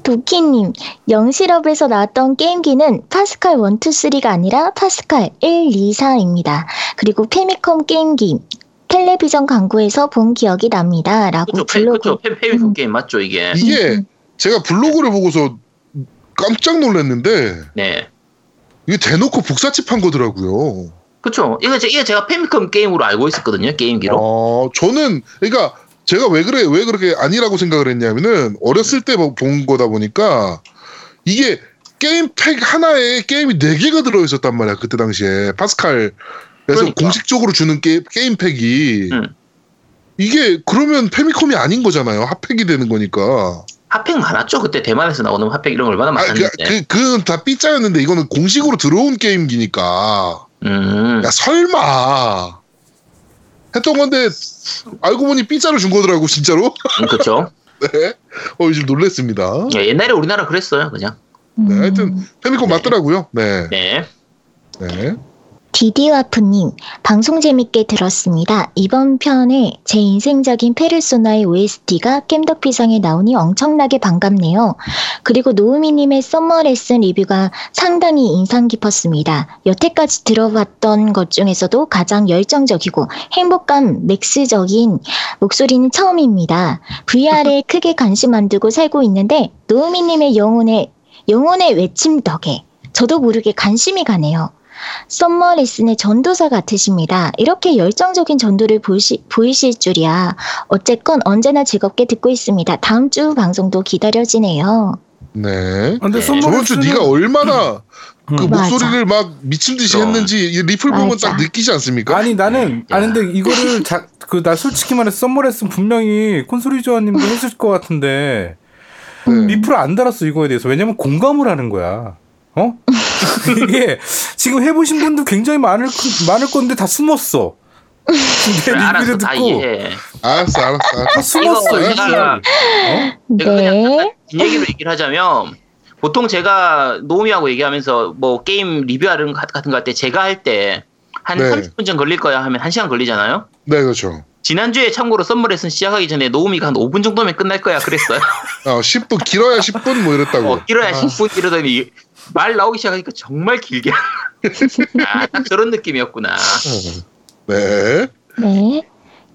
도키님, 영실업에서 나왔던 게임기는 파스칼 1, 2, 3가 아니라 파스칼 1, 2, 4입니다. 그리고 페미컴 게임기, 텔레비전 광고에서 본 기억이 납니다. 라고 그렇죠. 페, 블로그. 그렇죠. 페, 페미콤 음. 게임 맞죠 이게. 이게 음, 음. 제가 블로그를 보고서 깜짝 놀랐는데 네. 이게 대놓고 복사질 한 거더라고요. 그렇죠. 이거 제 이게 제가 페미컴 게임으로 알고 있었거든요. 게임기로. 어, 저는 그러니까 제가 왜 그래 왜 그렇게 아니라고 생각을 했냐면은 어렸을 때 본 거다 보니까 이게 게임 팩 하나에 게임이 네 개가 들어 있었단 말이야 그때 당시에 파스칼 그래서 그러니까. 공식적으로 주는 게, 게임 팩이 음. 이게 그러면 페미컴이 아닌 거잖아요 핫팩이 되는 거니까 핫팩 많았죠. 그때 대만에서 나오는 핫팩 이런 거 얼마나 아, 그, 많았는데. 그, 그건 다 삐짜였는데 이거는 공식으로 들어온 게임기니까 음. 야 설마 했던 건데 알고 보니 삐짜를 준 거더라고 진짜로 그렇죠. 네. 어, 지금 놀랬습니다. 예, 옛날에 우리나라 그랬어요. 그냥. 네, 음. 하여튼 Famicom 네. 맞더라고요. 네. 네. 네. 디디와프님, 방송 재밌게 들었습니다. 이번 편에 제 인생작인 페르소나의 OST가 겜덕비상에 나오니 엄청나게 반갑네요. 그리고 노우미님의 Summer Lesson 리뷰가 상당히 인상 깊었습니다. 여태까지 들어봤던 것 중에서도 가장 열정적이고 행복감 max적인 목소리는 처음입니다. VR에 크게 관심 안 두고 살고 있는데 노우미님의 영혼의 영혼의 외침 덕에 저도 모르게 관심이 가네요. Summer Lesson의 전도사 같으십니다. 이렇게 열정적인 전도를 보이시, 보이실 줄이야. 어쨌건 언제나 즐겁게 듣고 있습니다. 다음 주 방송도 기다려지네요. 네. 아, 근데 네. Summer 저번 주 Lesson은- 네가 얼마나 그 음. 맞아. 목소리를 막 미친 듯이 그럼. 했는지 이 리플 보면 맞아. 딱 느끼지 않습니까? 아니 나는 야. 아 근데 이거를 그 나 솔직히 말해서 Summer Lesson 분명히 콘솔이 조아님도 했을 것 같은데 네. 리플을 안 달았어 이거에 대해서 왜냐면 공감을 하는 거야. 어? 이게 지금 해보신 분도 굉장히 많을 많을 건데 다 숨었어. 알았어. 리뷰를 다 듣고. 알았어, 알았어. 다 알았어. 숨었어. 이거 이거. 제가 어? 제가 그냥 네. 뒷얘기로 얘기를 하자면 보통 제가 노미하고 얘기하면서 뭐 게임 리뷰하는 거 같은 거 할 때 제가 할 때한 네. 30분 전 걸릴 거야 하면 1시간 걸리잖아요. 네, 그렇죠. 지난주에 참고로 Summer Lesson 시작하기 전에 노우미가 한 5분 정도면 끝날 거야 그랬어요. 어, 10분 길어야 10분 뭐 이랬다고. 어, 길어야 아, 10분 이러더니 말 나오기 시작하니까 정말 길게. 아, 딱 저런 느낌이었구나. 어. 네. 네.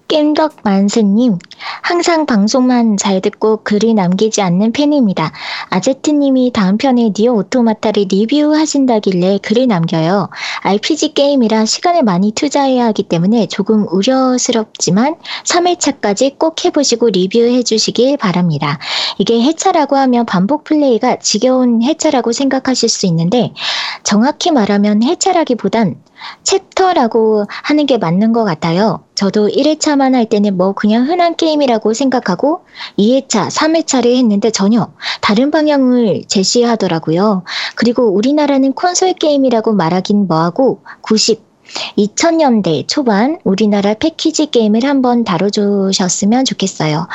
겜덕 만세님, 항상 방송만 잘 듣고 글을 남기지 않는 팬입니다. 아제트님이 다음 편에 NieR Automata를 리뷰하신다길래 글을 남겨요. RPG 게임이라 시간을 많이 투자해야 하기 때문에 조금 우려스럽지만 3회차까지 꼭 해보시고 리뷰해 주시길 바랍니다. 이게 회차라고 하면 반복 플레이가 지겨운 회차라고 생각하실 수 있는데 정확히 말하면 회차라기보단 챕터라고 하는 게 맞는 것 같아요. 저도 1회차만 할 때는 뭐 그냥 흔한 게임이라고 생각하고 2회차, 3회차를 했는데 전혀 다른 방향을 제시하더라고요. 그리고 우리나라는 콘솔 게임이라고 말하긴 뭐하고 90, 2000년대 초반 우리나라 패키지 게임을 한번 다뤄주셨으면 좋겠어요.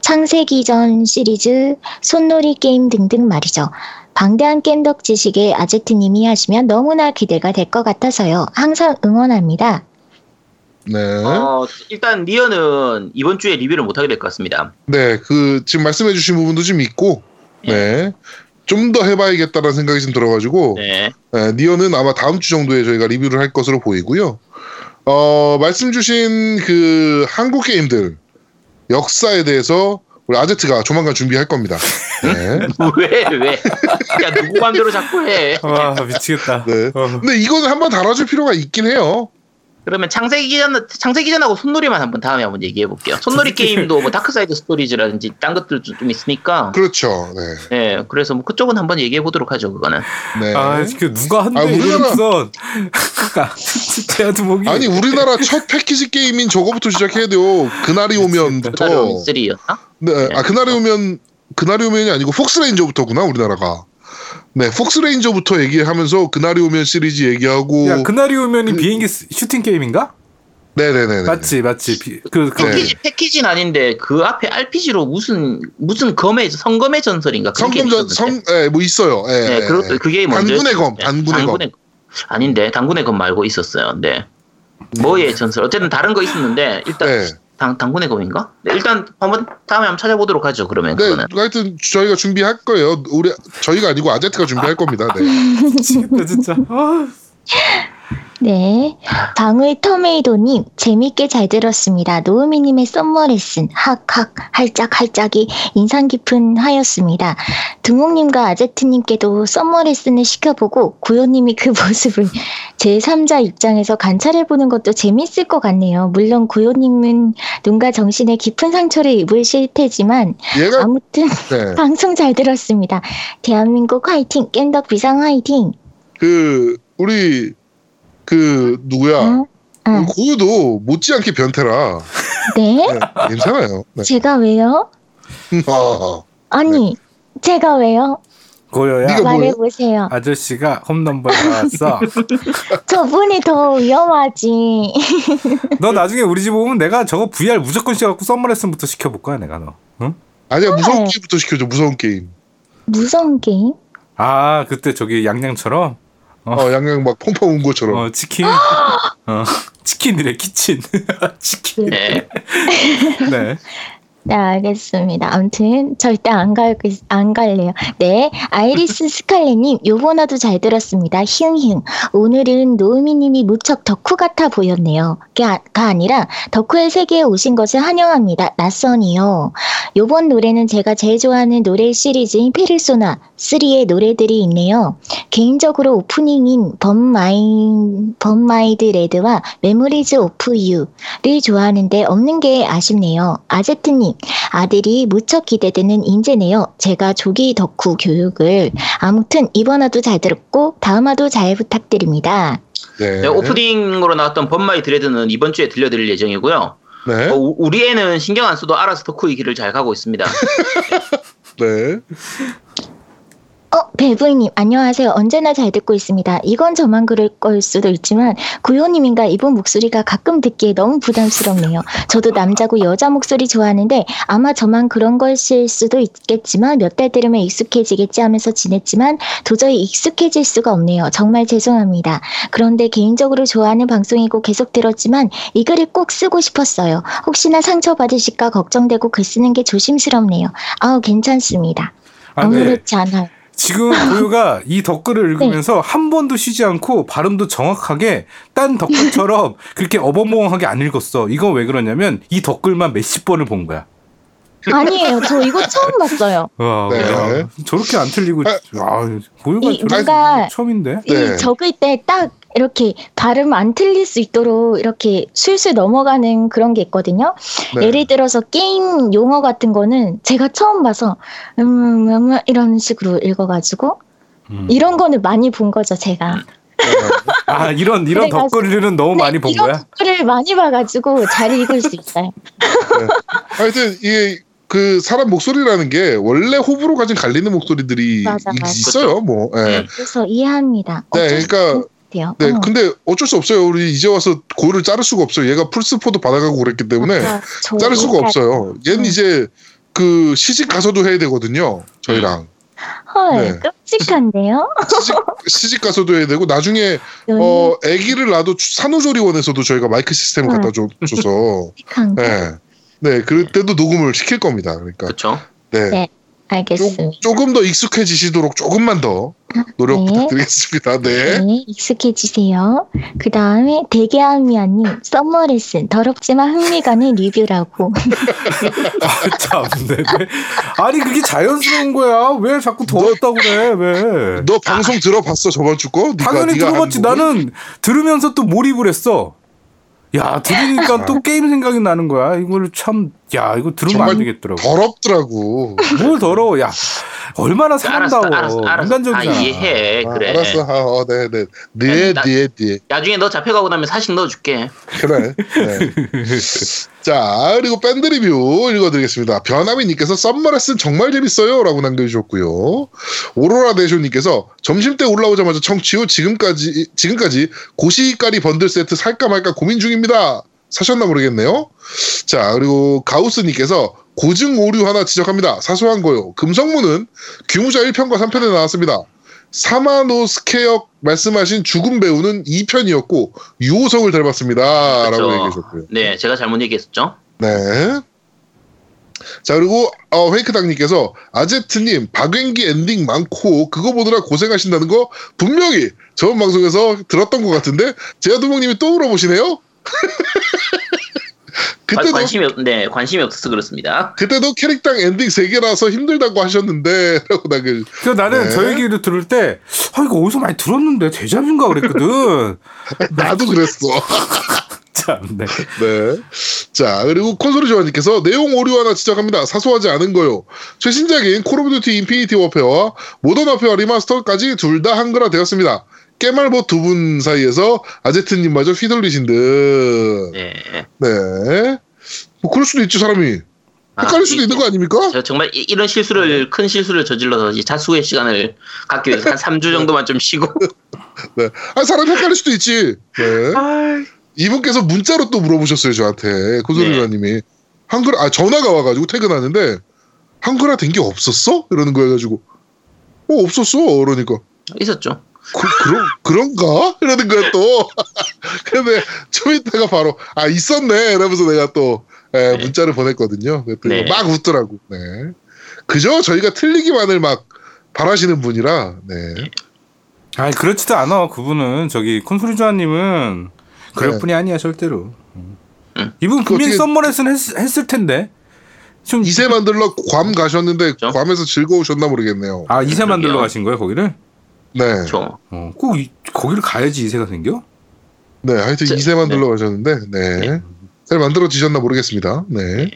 창세기 전 시리즈, 손놀이 게임 등등 말이죠. 방대한 깸덕 지식의 아제트님이 하시면 너무나 기대가 될 것 같아서요. 항상 응원합니다. 네. 어, 일단 니어는 이번 주에 리뷰를 못하게 될 것 같습니다. 네. 그 지금 말씀해주신 부분도 좀 있고, 네. 좀더 해봐야겠다는 생각이 좀 들어가지고, 네. 네, 니어는 아마 다음 주 정도에 저희가 리뷰를 할 것으로 보이고요. 어, 말씀 주신 그 한국 게임들 역사에 대해서 우리 아제트가 조만간 준비할 겁니다. 네. 왜, 왜? 야, 누구 맘대로 자꾸 해. 와 미치겠다. 네. 어. 근데 이거는 한번 달아줄 필요가 있긴 해요. 그러면 창세기전, 창세기전하고 손노리만 한번 다음에 한번 얘기해 볼게요. 손노리 게임도 뭐 Darkside Stories라든지 딴 것들도 좀 있으니까. 그렇죠. 네. 네, 그래서 뭐 그쪽은 한번 얘기해 보도록 하죠, 그거는. 네. 아 지금 누가 한대 아, 우리나라- 제가 두목이 아니 우리나라 첫 패키지 게임인 저거부터 시작해야 돼요. 그날이 오면부터. 그다음 3였나? 네, 아 그날이 오면 그날이 오면이 아니고 Fox Ranger부터구나 우리나라가. 네, Fox Ranger부터 얘기하면서 그날이 오면 시리즈 얘기하고. 야 그날이 오면이 비행기 스- 슈팅 게임인가? 네네네. 맞지 맞지 비- 그, 그 네. 패키지, 패키지는 아닌데 그 앞에 RPG로 무슨 무슨 검의 성검의 전설인가? 성검전. 성, 예, 뭐 있어요. 예, 네, 예, 그것도 예. 그게 먼저 단군의 검, 단군의 검. 아닌데 단군의 검 말고 있었어요. 네. 뭐의 전설 어쨌든 다른 거 있었는데 일단 네. 당, 단군의 검인가? 네, 일단 한번 다음에 한번 찾아보도록 하죠. 그러면 네, 그거는. 하여튼 저희가 준비할 거예요. 우리 저희가 아니고 아제트가 준비할 겁니다. 네. 미치겠다 진짜. 아, 네. 방울 터메이도님, 재밌게 잘 들었습니다. 노우미님의 Summer Lesson, 학학, 할짝할짝이 인상 깊은 하였습니다. 등옥님과 아제트님께도 Summer Lesson을 시켜보고, 구요님이 그 모습을 제3자 입장에서 관찰해보는 것도 재밌을 것 같네요. 물론 구요님은 눈과 정신에 깊은 상처를 입으실 테지만, 얘가 아무튼 네, 방송 잘 들었습니다. 대한민국 화이팅, 깬덕 비상 화이팅! 그 우리 그 누구야? 응? 응. 고유도 못지않게 변태라. 네? 네, 괜찮아요. 네. 제가 왜요? 아, 아니, 제가 왜요? 고요야? 말해보세요. 아저씨가 홈런볼 나왔어. 저분이 더 위험하지. 너 나중에 우리 집 오면 내가 저거 VR 무조건 시켜갖고 Summer Lesson부터 시켜볼 거야 내가 너. 응? 아니야 무서운 네. 게임부터 시켜줘. 무서운 게임. 무서운 게임? 아 그때 저기 양양처럼 어. 어, 양양 막 펑펑 운 것처럼. 어 치킨 어 치킨이래 Kitchen 치킨 네. 네 네, 알겠습니다. 아무튼 절대 안 갈, 안 갈래요. 네, 아이리스 스칼렛님, 요번화도 잘 들었습니다. 히응히응. 오늘은 노우미님이 무척 덕후 같아 보였네요. 가, 가 아니라 덕후의 세계에 오신 것을 환영합니다. 낯선이요. 요번 노래는 제가 제일 좋아하는 노래 시리즈인 페르소나 3의 노래들이 있네요. 개인적으로 오프닝인 Burn My, Burn My Dread와 Memories of You를 좋아하는데 없는 게 아쉽네요. 아제트님, 아들이 무척 기대되는 인재네요. 제가 조기 덕후 교육을. 아무튼 이번 화도 잘 들었고 다음 화도 잘 부탁드립니다. 네. 네, 오프닝으로 나왔던 범마이 드레드는 이번 주에 들려드릴 예정이고요. 네. 어, 우- 우리 애는 신경 안 써도 알아서 덕후의 길을 잘 가고 있습니다. 네. 어, 벨브이님, 안녕하세요. 언제나 잘 듣고 있습니다. 이건 저만 그럴 걸 수도 있지만, 구요님인가 이분 목소리가 가끔 듣기에 너무 부담스럽네요. 저도 남자고 여자 목소리 좋아하는데, 아마 저만 그런 것일 수도 있겠지만, 몇 달 들으면 익숙해지겠지 하면서 지냈지만, 도저히 익숙해질 수가 없네요. 정말 죄송합니다. 그런데 개인적으로 좋아하는 방송이고 계속 들었지만, 이 글을 꼭 쓰고 싶었어요. 혹시나 상처받으실까 걱정되고 글 쓰는 게 조심스럽네요. 아우, 괜찮습니다. 아, 네. 아무렇지 않아요. 지금 고유가 이 댓글을 읽으면서 한 번도 쉬지 않고 발음도 정확하게 딴 댓글처럼 그렇게 어벙벙하게 안 읽었어. 이건 왜 그러냐면 이 댓글만 몇십 번을 본 거야. 아니에요. 저 이거 처음 봤어요. 와, 네. 야, 저렇게 안 틀리고, 아, 아, 고유가 이 저렇게 누가 처음인데? 네. 이 적을 때 딱 이렇게 발음 안 틀릴 수 있도록 이렇게 술술 넘어가는 그런 게 있거든요. 네. 예를 들어서 게임 용어 같은 거는 제가 처음 봐서 음, 음, 음 이런 식으로 읽어가지고 음. 이런 거는 많이 본 거죠, 제가. 아, 이런, 이런 덧글을 너무 많이 본 이런 거야? 댓글을 많이 봐가지고 잘 읽을 수 있어요. 하여튼 이게 그 사람 목소리라는 게 원래 호불호 가진 갈리는 목소리들이 맞아, 있- 맞아. 있어요. 뭐. 예. 음. 그래서 이해합니다. 네, 그러니까 없대요. 네, 어. 근데 어쩔 수 없어요. 우리 이제 와서 고를 자를 수가 없어요. 얘가 풀스포도 받아가고 그랬기 때문에 맞아, 저 자를 수가 없어요. 얘는 음. 이제 그 시집 가서도 해야 되거든요. 저희랑 헐, 네. 끔찍한데요? 시집, 시집 가서도 해야 되고 나중에 어 아기를 낳아도 산후조리원에서도 저희가 마이크 시스템 을 음. 갖다 줘, 줘서. 네, 네, 그때도 녹음을 시킬 겁니다. 그러니까 그렇죠. 네. 네. 알겠습니다. 조, 금더 익숙해지시도록 조금만 더 노력 네. 부탁드리겠습니다. 네. 네, 익숙해지세요. 그 다음에 대게아미아님, Summer Lesson, 더럽지만 흥미가는 리뷰라고. 아, 참, 네. 왜- 아니, 그게 자연스러운 거야. 왜 자꾸 더럽다고 그래, 왜? 너 방송 들어봤어 저번 주 거? 네가- 당연히 네가 들어봤지. 나는 들으면서 또 몰입을 했어. 야, 들으니까 또 게임 생각이 나는 거야. 이걸 참, 야, 이거 들으면 안 되겠더라고. 더럽더라고. 뭘 더러워. 야, 얼마나 사람다워. 인간적이잖아. 다 이해해. 아, 그래. 알았어. 아, 어, 네, 네. 네, 나- 네, 네. 나중에 너 잡혀가고 나면 사식 넣어줄게. 그래. 네. 자, 그리고 밴드 리뷰 읽어드리겠습니다. 변하미님께서 썸머레슨 정말 재밌어요. 라고 남겨주셨고요. 오로라 대쇼님께서 점심 때 올라오자마자 청취 후 지금까지, 지금까지 고시까리 번들 세트 살까 말까 고민 중입니다. 사셨나 모르겠네요. 자, 그리고 가우스님께서 고증 오류 하나 지적합니다. 사소한 거요. 금성문은 규무자 1편과 3편에 나왔습니다. 사마노스케역 말씀하신 죽은 배우는 2편이었고 유호성을 닮았습니다. 라고 그렇죠. 얘기해 주셨고요. 네, 제가 잘못 얘기했었죠. 네. 자 그리고 어, 페이크당님께서 아제트님 박연기 엔딩 많고 그거 보느라 고생하신다는 거 분명히 저번 방송에서 들었던 것 같은데 제아두목님이 또 물어보시네요. 관- 그때도 관심이 없, 네, 관심이 없어서 그렇습니다. 그때도 캐릭당 엔딩 3개라서 힘들다고 하셨는데 라고 나 그 그래서 나는 네. 저 얘기를 들을 때, 아, 이거 어디서 많이 들었는데, 데자뷰인가 그랬거든. 나도 그랬어. 참, 네. 네. 자, 그리고 콘솔이 조아님께서 내용 오류 하나 지적합니다. 사소하지 않은 거요. 최신작인 Call of Duty Infinity Warfare와 Modern Warfare Remaster까지 둘 다 한글화 되었습니다. 깨말보 두 분 사이에서 아제트님마저 휘둘리신 듯. 네. 네. 뭐 그럴 수도 있죠, 사람이. 아, 헷갈릴 수도 이- 있는 거 아닙니까? 저 정말 이- 이런 실수를 큰 실수를 저질러서 이 자숙의 시간을 갖기 위해서 한 3주 정도만 좀 쉬고 네. 아, 사람 헷갈릴 수도 있지. 네. 이분께서 문자로 또 물어보셨어요, 저한테. 콘솔이 네. 한글, 아, 전화가 와가지고 퇴근하는데, 한글화 된 게 없었어? 이러는 거야 가지고. 어, 없었어. 그러니까. 있었죠. 그, 그런, 그런가? 이러는 거야, 또. 근데 좀 이따가 바로, 아, 있었네. 이러면서 내가 또, 예, 네. 문자를 보냈거든요. 그랬더니 네. 막 웃더라고. 네. 그저 저희가 틀리기만을 막 바라시는 분이라, 네. 아니, 그렇지도 않아. 그분은, 저기, 콘솔이 조아님은, 그럴 네. 뿐이 아니야, 절대로. 음. 이분 분명히 썸머레슨 했, 했을 텐데. 좀. 이세 만들러 괌 가셨는데, 그죠? 괌에서 즐거우셨나 모르겠네요. 아, 이세 만들러. 가신 거예요, 거기를? 네. 저 어, 꼭, 이- 거기를 가야지 이세가 생겨? 네, 하여튼 저- 이세 만들러 가셨는데, 네. 네. 잘 만들어지셨나 모르겠습니다. 네. 네.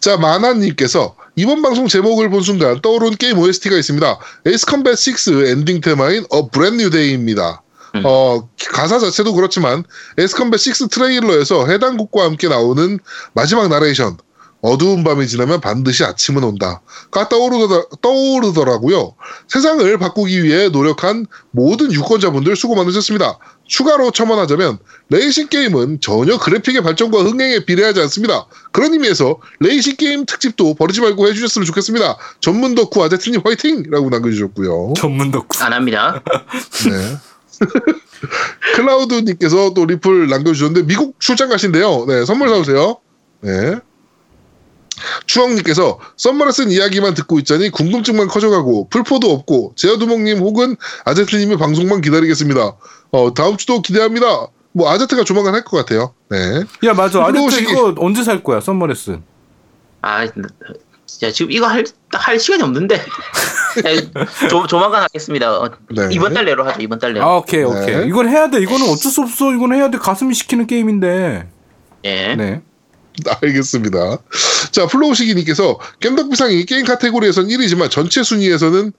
자, 마나님께서 이번 방송 제목을 본 순간 떠오른 게임 OST가 있습니다. Ace Combat 6 엔딩 테마인 A Brand New Day입니다. 음. 어, 가사 자체도 그렇지만 Ace Combat 6 trailer에서 해당 곡과 함께 나오는 마지막 나레이션 어두운 밤이 지나면 반드시 아침은 온다가 떠오르더라, 떠오르더라고요. 세상을 바꾸기 위해 노력한 모든 유권자분들 수고 많으셨습니다. 추가로 첨언하자면 레이싱 게임은 전혀 그래픽의 발전과 흥행에 비례하지 않습니다. 그런 의미에서 레이싱 게임 특집도 버리지 말고 해주셨으면 좋겠습니다. 전문 덕후 아제트님 화이팅!라고 남겨주셨고요. 전문 덕후. 안 합니다. 네. 클라우드님께서 또 리플 남겨주셨는데 미국 출장 가신대요. 네, 선물 사오세요. 네. 추억님께서 Summer Lesson 이야기만 듣고 있자니 궁금증만 커져가고 플포도 없고 제아두목님 혹은 아제트님의 방송만 기다리겠습니다. 어, 다음 주도 기대합니다. 뭐 아제트가 조만간 할 것 같아요. 네. 야 맞아. 아제트 이거 언제 살 거야? 썸머레슨. 아, 진짜 지금 이거 할, 딱할 시간이 없는데. 네, 조, 조만간 하겠습니다. 어, 네. 이번 달 내로 하죠, 이번 달 내로. 아 오케이 오케이. 네. 이건 해야 돼. 이거는 어쩔 수 없어. 이건 해야 돼. 가슴이 시키는 게임인데. 예. 네. 알겠습니다. 자, 플로우시기님께서 겜덕비상이 게임 카테고리에선 1위지만 전체 순위에서는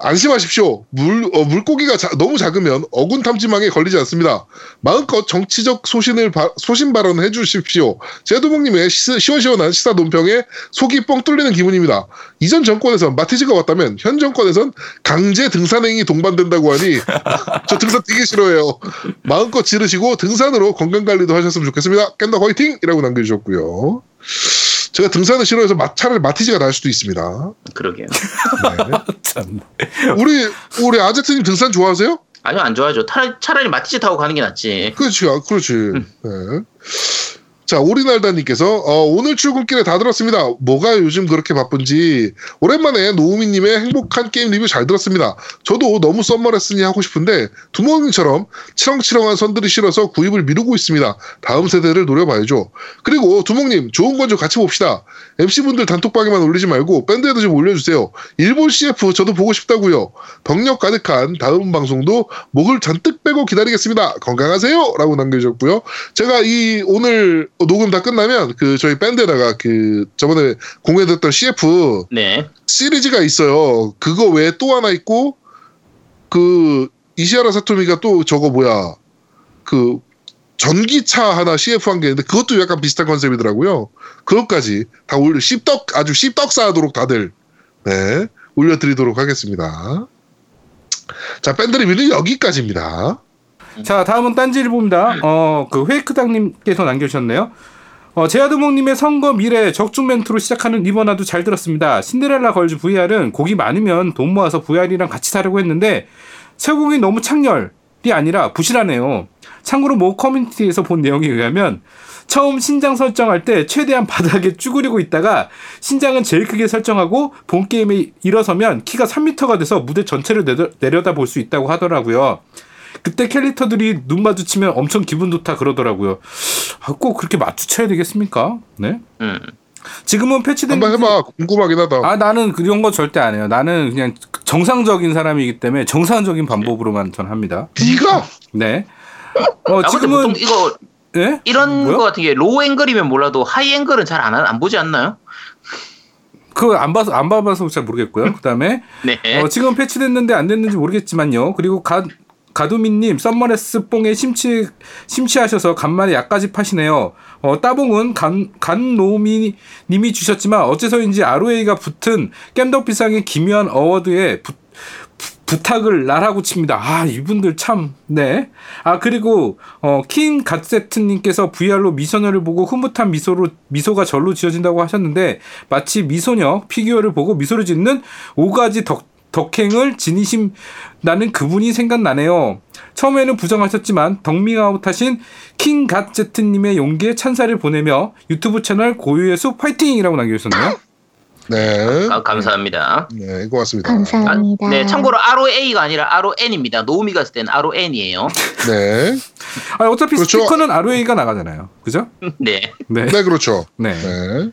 안심하십시오. 물, 어, 물고기가 자- 너무 작으면 어군 탐지망에 걸리지 않습니다. 마음껏 정치적 소신을 바- 소신 발언 해 주십시오. 제도봉님의 시, 시원시원한 시사 논평에 속이 뻥 뚫리는 기분입니다. 이전 정권에선 마티즈가 왔다면 현 정권에선 강제 등산행위 동반된다고 하니 저 등산 되게 싫어해요. 마음껏 지르시고 등산으로 건강관리도 하셨으면 좋겠습니다. 깸덕 화이팅! 이라고 남겨주셨고요. 제가 등산을 싫어해서 마, 차라리 마티즈가 날 수도 있습니다. 그러게요. 참. 우리 우리 아제트님 등산 좋아하세요? 아니요, 안 좋아하죠. 차라리, 차라리 마티즈 타고 가는 게 낫지. 그렇지, 아, 그렇지. 네. 자, 오리날다님께서 어, 오늘 출근길에 다 들었습니다. 뭐가 요즘 그렇게 바쁜지 오랜만에 노우미님의 행복한 게임 리뷰 잘 들었습니다. 저도 너무 썸머레슨이 하고 싶은데 두목님처럼 치렁치렁한 선들이 싫어서 구입을 미루고 있습니다. 다음 세대를 노려봐야죠. 그리고 두목님 좋은 건 좀 같이 봅시다. MC분들 단톡방에만 올리지 말고 밴드에도 좀 올려주세요. 일본 CF 저도 보고 싶다고요. 덕력 가득한 다음 방송도 목을 잔뜩 빼고 기다리겠습니다. 건강하세요. 라고 남겨주셨고요. 제가 이 오늘 녹음 다 끝나면 그 저희 밴드에다가 그 저번에 공개됐던 CF 네. 시리즈가 있어요. 그거 외에 또 하나 있고 그 이시아라 사토미가 또 저거 뭐야 그 전기차 하나 CF 한 게 있는데 그것도 약간 비슷한 컨셉이더라고요. 그것까지 다 올려 씹덕 아주 씹덕 쌓도록 다들 네 올려드리도록 하겠습니다. 자 밴드 리뷰는 여기까지입니다. 자 다음은 딴지일보입니다. 어 그 회이크당님께서 남겨주셨네요. 어, 제아드몽님의 선거 미래 적중 멘트로 시작하는 리버나도 잘 들었습니다. 신데렐라 걸즈 VR은 곡이 많으면 돈 모아서 VR이랑 같이 사려고 했는데 최고기 너무 창렬이 아니라 부실하네요. 참고로 모 커뮤니티에서 본 내용에 의하면 처음 신장 설정할 때 최대한 바닥에 쭈그리고 있다가 신장은 제일 크게 설정하고 본 게임에 일어서면 키가 3m가 돼서 무대 전체를 내려, 내려다 볼 수 있다고 하더라고요. 그때 캐릭터들이 눈 마주치면 엄청 기분 좋다 그러더라고요. 아, 꼭 그렇게 마주쳐야 되겠습니까? 네. 음. 지금은 패치된 한번 해봐 궁금하긴 하다. 아 나는 그런 거 절대 안 해요. 나는 그냥 정상적인 사람이기 때문에 정상적인 방법으로만 전 합니다. 네가 네. 어 아, 근데 지금은 보통 이거 예? 이런 뭐요? 거 같은 게 low angle이면 몰라도 high angle은 잘안 안 보지 않나요? 그거 안 봐서 안 봐봐서 잘 모르겠고요. 그다음에 네. 어, 지금 패치됐는데 안 됐는지 모르겠지만요. 그리고 가 가두민님 Summer Lesson 뽕에 심취 심취하셔서 간만에 약까지 파시네요. 어, 따봉은 간 간노미 님이 주셨지만 어째서인지 ROA가 붙은 겜덕비상의 기묘한 어워드에 부, 부- 부탁을 나라고 칩니다. 아 이분들 참 네. 아 그리고 어킹 갓세트님께서 VR로 미소녀를 보고 흐뭇한 미소로 미소가 절로 지어진다고 하셨는데 마치 미소녀 피규어를 보고 미소를 짓는 오가지 덕 덕행을 지니신 나는 그분이 생각나네요. 처음에는 부정하셨지만 덕밍아웃 하신 킹 갓제트님의 용기에 찬사를 보내며 유튜브 채널 고유의 숲 파이팅이라고 남겨주셨네요. 네, 아, 감사합니다. 네 고맙습니다. 감사합니다. 네, 참고로 ROA가 아니라 RON입니다. 노우미가 쓸 때는 RON이에요. 네, 아, 어차피 그렇죠. 스피커는 ROA가 나가잖아요. 그죠? 네. 네. 네 그렇죠. 네. 네.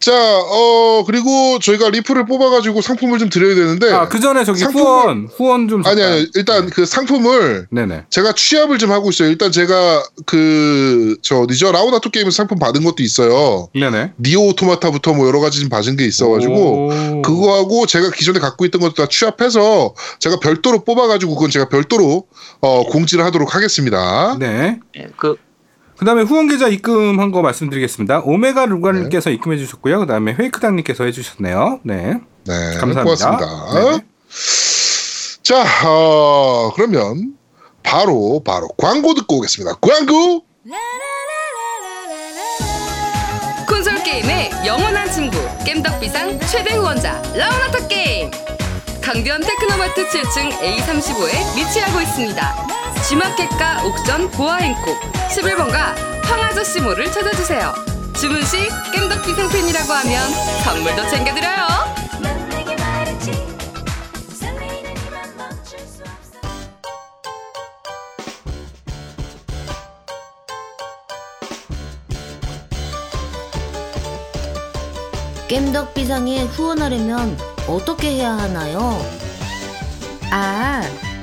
자, 어, 그리고 저희가 리플을 뽑아가지고 상품을 좀 드려야 되는데. 아, 그 전에 저기 상품을- 후원, 후원 좀. 아니. 아니, 일단 그 상품을 네네. 제가 취합을 좀 하고 있어요. 일단 제가 그, 저 어디죠? 라우나토 게임에서 상품 받은 것도 있어요. 네네. NieR Automata부터 뭐 여러 가지 좀 받은 게 있어가지고. 오. 그거하고 제가 기존에 갖고 있던 것도 다 취합해서 제가 별도로 뽑아가지고 그건 제가 별도로 어, 공지를 하도록 하겠습니다. 네. 네, 그 그 다음에 후원 계좌 입금한 거 말씀드리겠습니다. 오메가 루가님께서 입금해 주셨고요. 그 다음에 회이크당님께서 해주셨네요. 네. 네, 감사합니다. 고맙습니다. 네네. 자, 어, 그러면 바로 바로 광고 듣고 오겠습니다. 광고. 콘솔 게임의 영원한 친구 겜덕비상 최대 후원자 라운하터 게임 강변 테크노마트 7층 A35에 위치하고 있습니다 G마켓과 옥션 보아행콕 11번가 황아저씨몰을 찾아주세요 주문 시 겜덕비상 팬이라고 하면 선물도 챙겨드려요. 깸덕비상에 후원하려면 어떻게 해야 하나요? 아,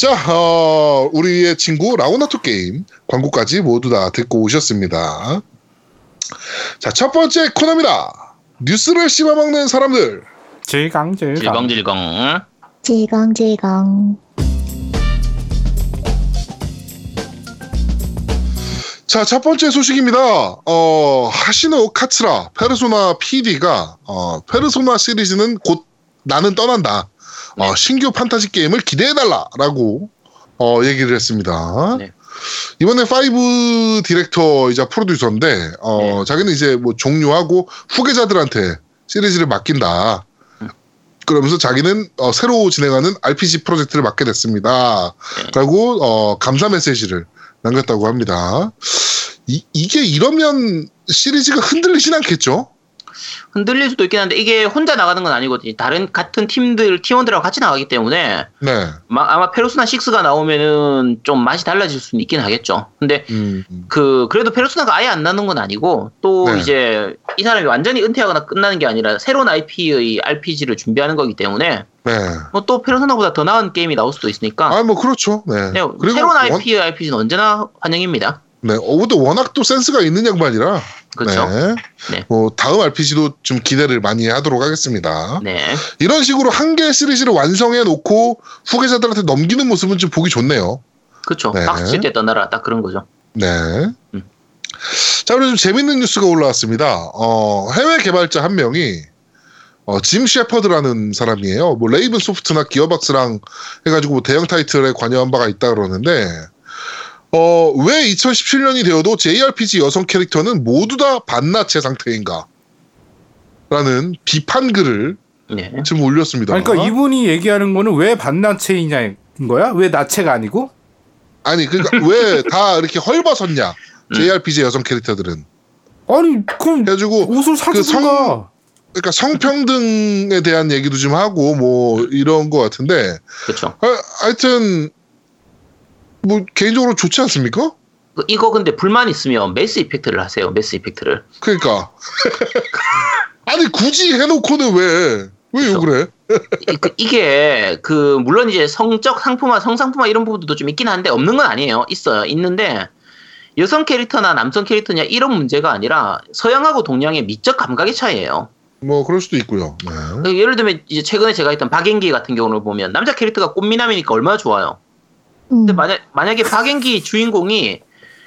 자, 어, 우리의 친구 라오나토 게임 광고까지 모두 다 듣고 오셨습니다. 자, 첫 번째 코너입니다. 뉴스를 씹어먹는 사람들. 질강질강. 질겅질겅. 질겅질겅. 자, 첫 번째 소식입니다. 어, 하시노 카츠라 페르소나 PD가 어, 페르소나 시리즈는 곧 나는 떠난다. 어, 신규 판타지 게임을 기대해달라라고 어, 얘기를 했습니다. 네. 이번에 5 디렉터이자 프로듀서인데 어, 네. 자기는 이제 뭐 종료하고 후계자들한테 시리즈를 맡긴다. 그러면서 자기는 어, 새로 진행하는 RPG 프로젝트를 맡게 됐습니다. 네. 라고 어, 감사 메시지를 남겼다고 합니다. 이, 이게 이러면 시리즈가 흔들리진 않겠죠? 흔들릴 수도 있긴 한데 이게 혼자 나가는 건 아니거든요. 다른 같은 팀들 팀원들하고 같이 나가기 때문에 네. 마- 아마 페르소나 6가 나오면은 좀 맛이 달라질 수는 있긴 하겠죠. 근데 음, 그 그래도 페르소나가 아예 안 나는 건 아니고 또 네. 이제 이 사람이 완전히 은퇴하거나 끝나는 게 아니라 새로운 IP의 RPG를 준비하는 거기 때문에 네. 뭐또 페르소나보다 더 나은 게임이 나올 수도 있으니까 아, 뭐 그렇죠. 네. 네, 그리고 새로운 원- IP의 RPG는 언제나 환영입니다. 네. 어, 근데 워낙 또 센스가 있는 양반이라. 그렇죠. 네. 네. 뭐 다음 RPG도 좀 기대를 많이 하도록 하겠습니다. 네. 이런 식으로 한 개의 시리즈를 완성해 놓고 후계자들한테 넘기는 모습은 좀 보기 좋네요. 그렇죠. 네. 박수 칠때 떠나라 딱 그런 거죠. 네. 음. 자, 그리고 좀 재밌는 뉴스가 올라왔습니다. 어, 해외 개발자 한 명이 어, 짐 셰퍼드라는 사람이에요. 뭐 레이븐 소프트나 기어박스랑 해가지고 뭐 대형 타이틀에 관여한 바가 있다 그러는데 어, 왜 2017년이 되어도 JRPG 여성 캐릭터는 모두 다 반나체 상태인가? 라는 비판 글을 네. 지금 올렸습니다. 그러니까 이분이 얘기하는 거는 왜 반나체이냐인 거야? 왜 나체가 아니고? 아니, 그러니까 왜 다 이렇게 헐벗었냐? 음. JRPG 여성 캐릭터들은. 아니 그럼 해가지고 옷을 그 성- 사주든가. 그러니까 성평등에 대한 얘기도 좀 하고 뭐 이런 것 같은데 그렇죠. 하, 하여튼 뭐 개인적으로 좋지 않습니까? 그- 이거 근데 불만 있으면 메스 이펙트를 하세요. 메스 이펙트를. 그러니까 아니 굳이 해놓고는 왜 왜. 욕을 해? 이- 그- 이게 그 물론 이제 성적 상품화, 성상품화 이런 부분도 좀 있긴 한데 없는 건 아니에요. 있어요. 있는데 여성 캐릭터나 남성 캐릭터냐 이런 문제가 아니라 서양하고 동양의 미적 감각의 차이예요. 뭐 그럴 수도 있고요. 네. 예를 들면 이제 최근에 제가 했던 박앵귀 같은 경우를 보면 남자 캐릭터가 꽃미남이니까 얼마나 좋아요. 음. 근데 만약 만약에 박앵귀 주인공이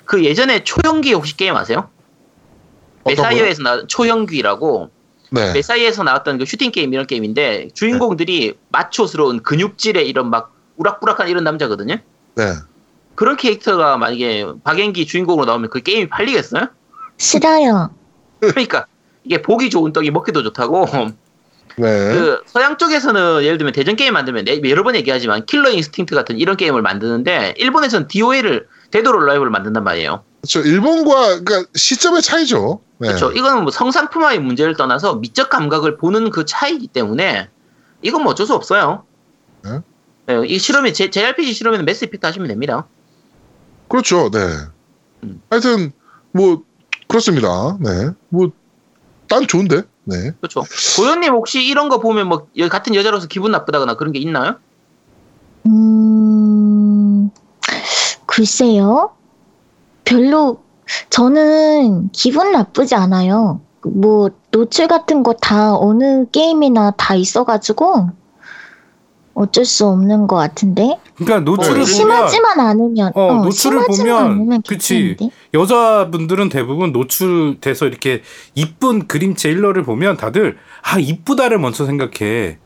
그 예전에 초형귀 혹시 게임 아세요? 메사이어에서 나온 초형귀라고 네. 메사이에서 나왔던 그 슈팅 게임 이런 게임인데 주인공들이 마초스러운 근육질의 이런 막 우락부락한 이런 남자거든요. 네. 그런 캐릭터가 만약에 박앵귀 주인공으로 나오면 그 게임이 팔리겠어요? 싫어요. 그러니까 이게 보기 좋은 떡이 먹기도 좋다고. 네. 그 서양 쪽에서는 예를 들면 대전 게임 만들면 내- 여러 번 얘기하지만 Killer Instinct 같은 이런 게임을 만드는데 일본에서는 DOA를 Dead or Alive를 만든단 말이에요. 그렇죠. 일본과 그러니까 시점의 차이죠. 네. 그렇죠. 이거는 뭐 성상품화의 문제를 떠나서 미적 감각을 보는 그 차이기 때문에 이건 뭐 어쩔 수 없어요. 네? 네, 이 실험이 제, JRPG 실험에는 매스 이펙트 하시면 됩니다. 그렇죠. 네. 음. 하여튼 뭐 그렇습니다. 네. 뭐 난 좋은데. 네. 그렇죠. 고현님 혹시 이런 거 보면 뭐 여- 같은 여자로서 기분 나쁘다거나 그런 게 있나요? 음, 글쎄요. 별로, 저는 기분 나쁘지 않아요. 뭐, 노출 같은 거 다 어느 게임이나 다 있어가지고, 어쩔 수 없는 것 같은데. 그러니까 노출을 보면 심하지만 않으면. 어, 노출을 심하지만 보면 않으면 그치? 여자분들은 대부분 노출돼서 이렇게 이쁜 그림체 일러를 보면 다들 아 이쁘다를 먼저 생각해.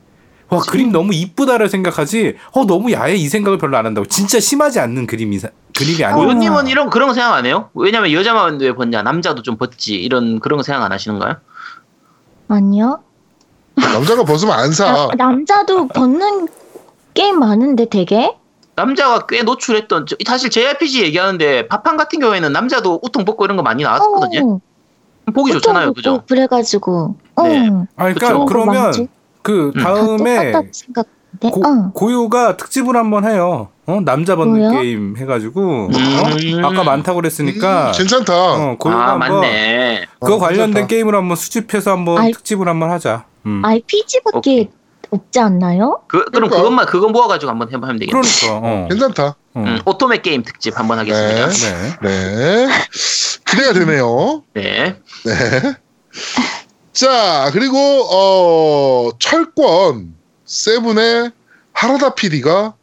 와 그림 너무 이쁘다를 생각하지. 어 너무 야해 이 생각을 별로 안 한다고. 진짜 심하지 않는 그림이 사- 그림이 아니야. 고현님은 이런 그런 거 생각 안 해요? 왜냐면 여자만 왜 벗냐 남자도 좀 벗지 이런 그런 거 생각 안 하시는가요? 아니요. 남자가 벗으면 안 사. 나- 남자도 벗는 게임 많은데 되게? 남자가 꽤 노출했던 저- 사실 JRPG 얘기하는데 파판 같은 경우에는 남자도 우통 벗고 이런 거 많이 나왔었거든요. 어, 보기 좋잖아요, 그죠? 그래가지고. 네. 어. 아 그러니까 그쵸. 그러면. 그 음. 다 다음에 생각해. 고, 어. 고요가 특집을 한번 해요. 어 남자 벗는 뭐요? 게임 해가지고 음. 어? 아까 많다고 그랬으니까 음, 괜찮다. 어, 고요가 아 한번 맞네. 그거 어, 관련된 괜찮다. 게임을 한번 수집해서 한번 아이- 특집을 한번 하자. 음. RPG밖에 오케이. 없지 않나요? 그, 그럼 그러니까. 그것만 그거 모아가지고 한번 해보면 되겠네. 그러니까. 어. 괜찮다. 어. 음, 오토메 게임 특집 한번 하겠습니다. 네. 네. 네. 기대가 되네요. 네. 네. 자, 그리고, 어, 철권 seven의 하라다 PD가,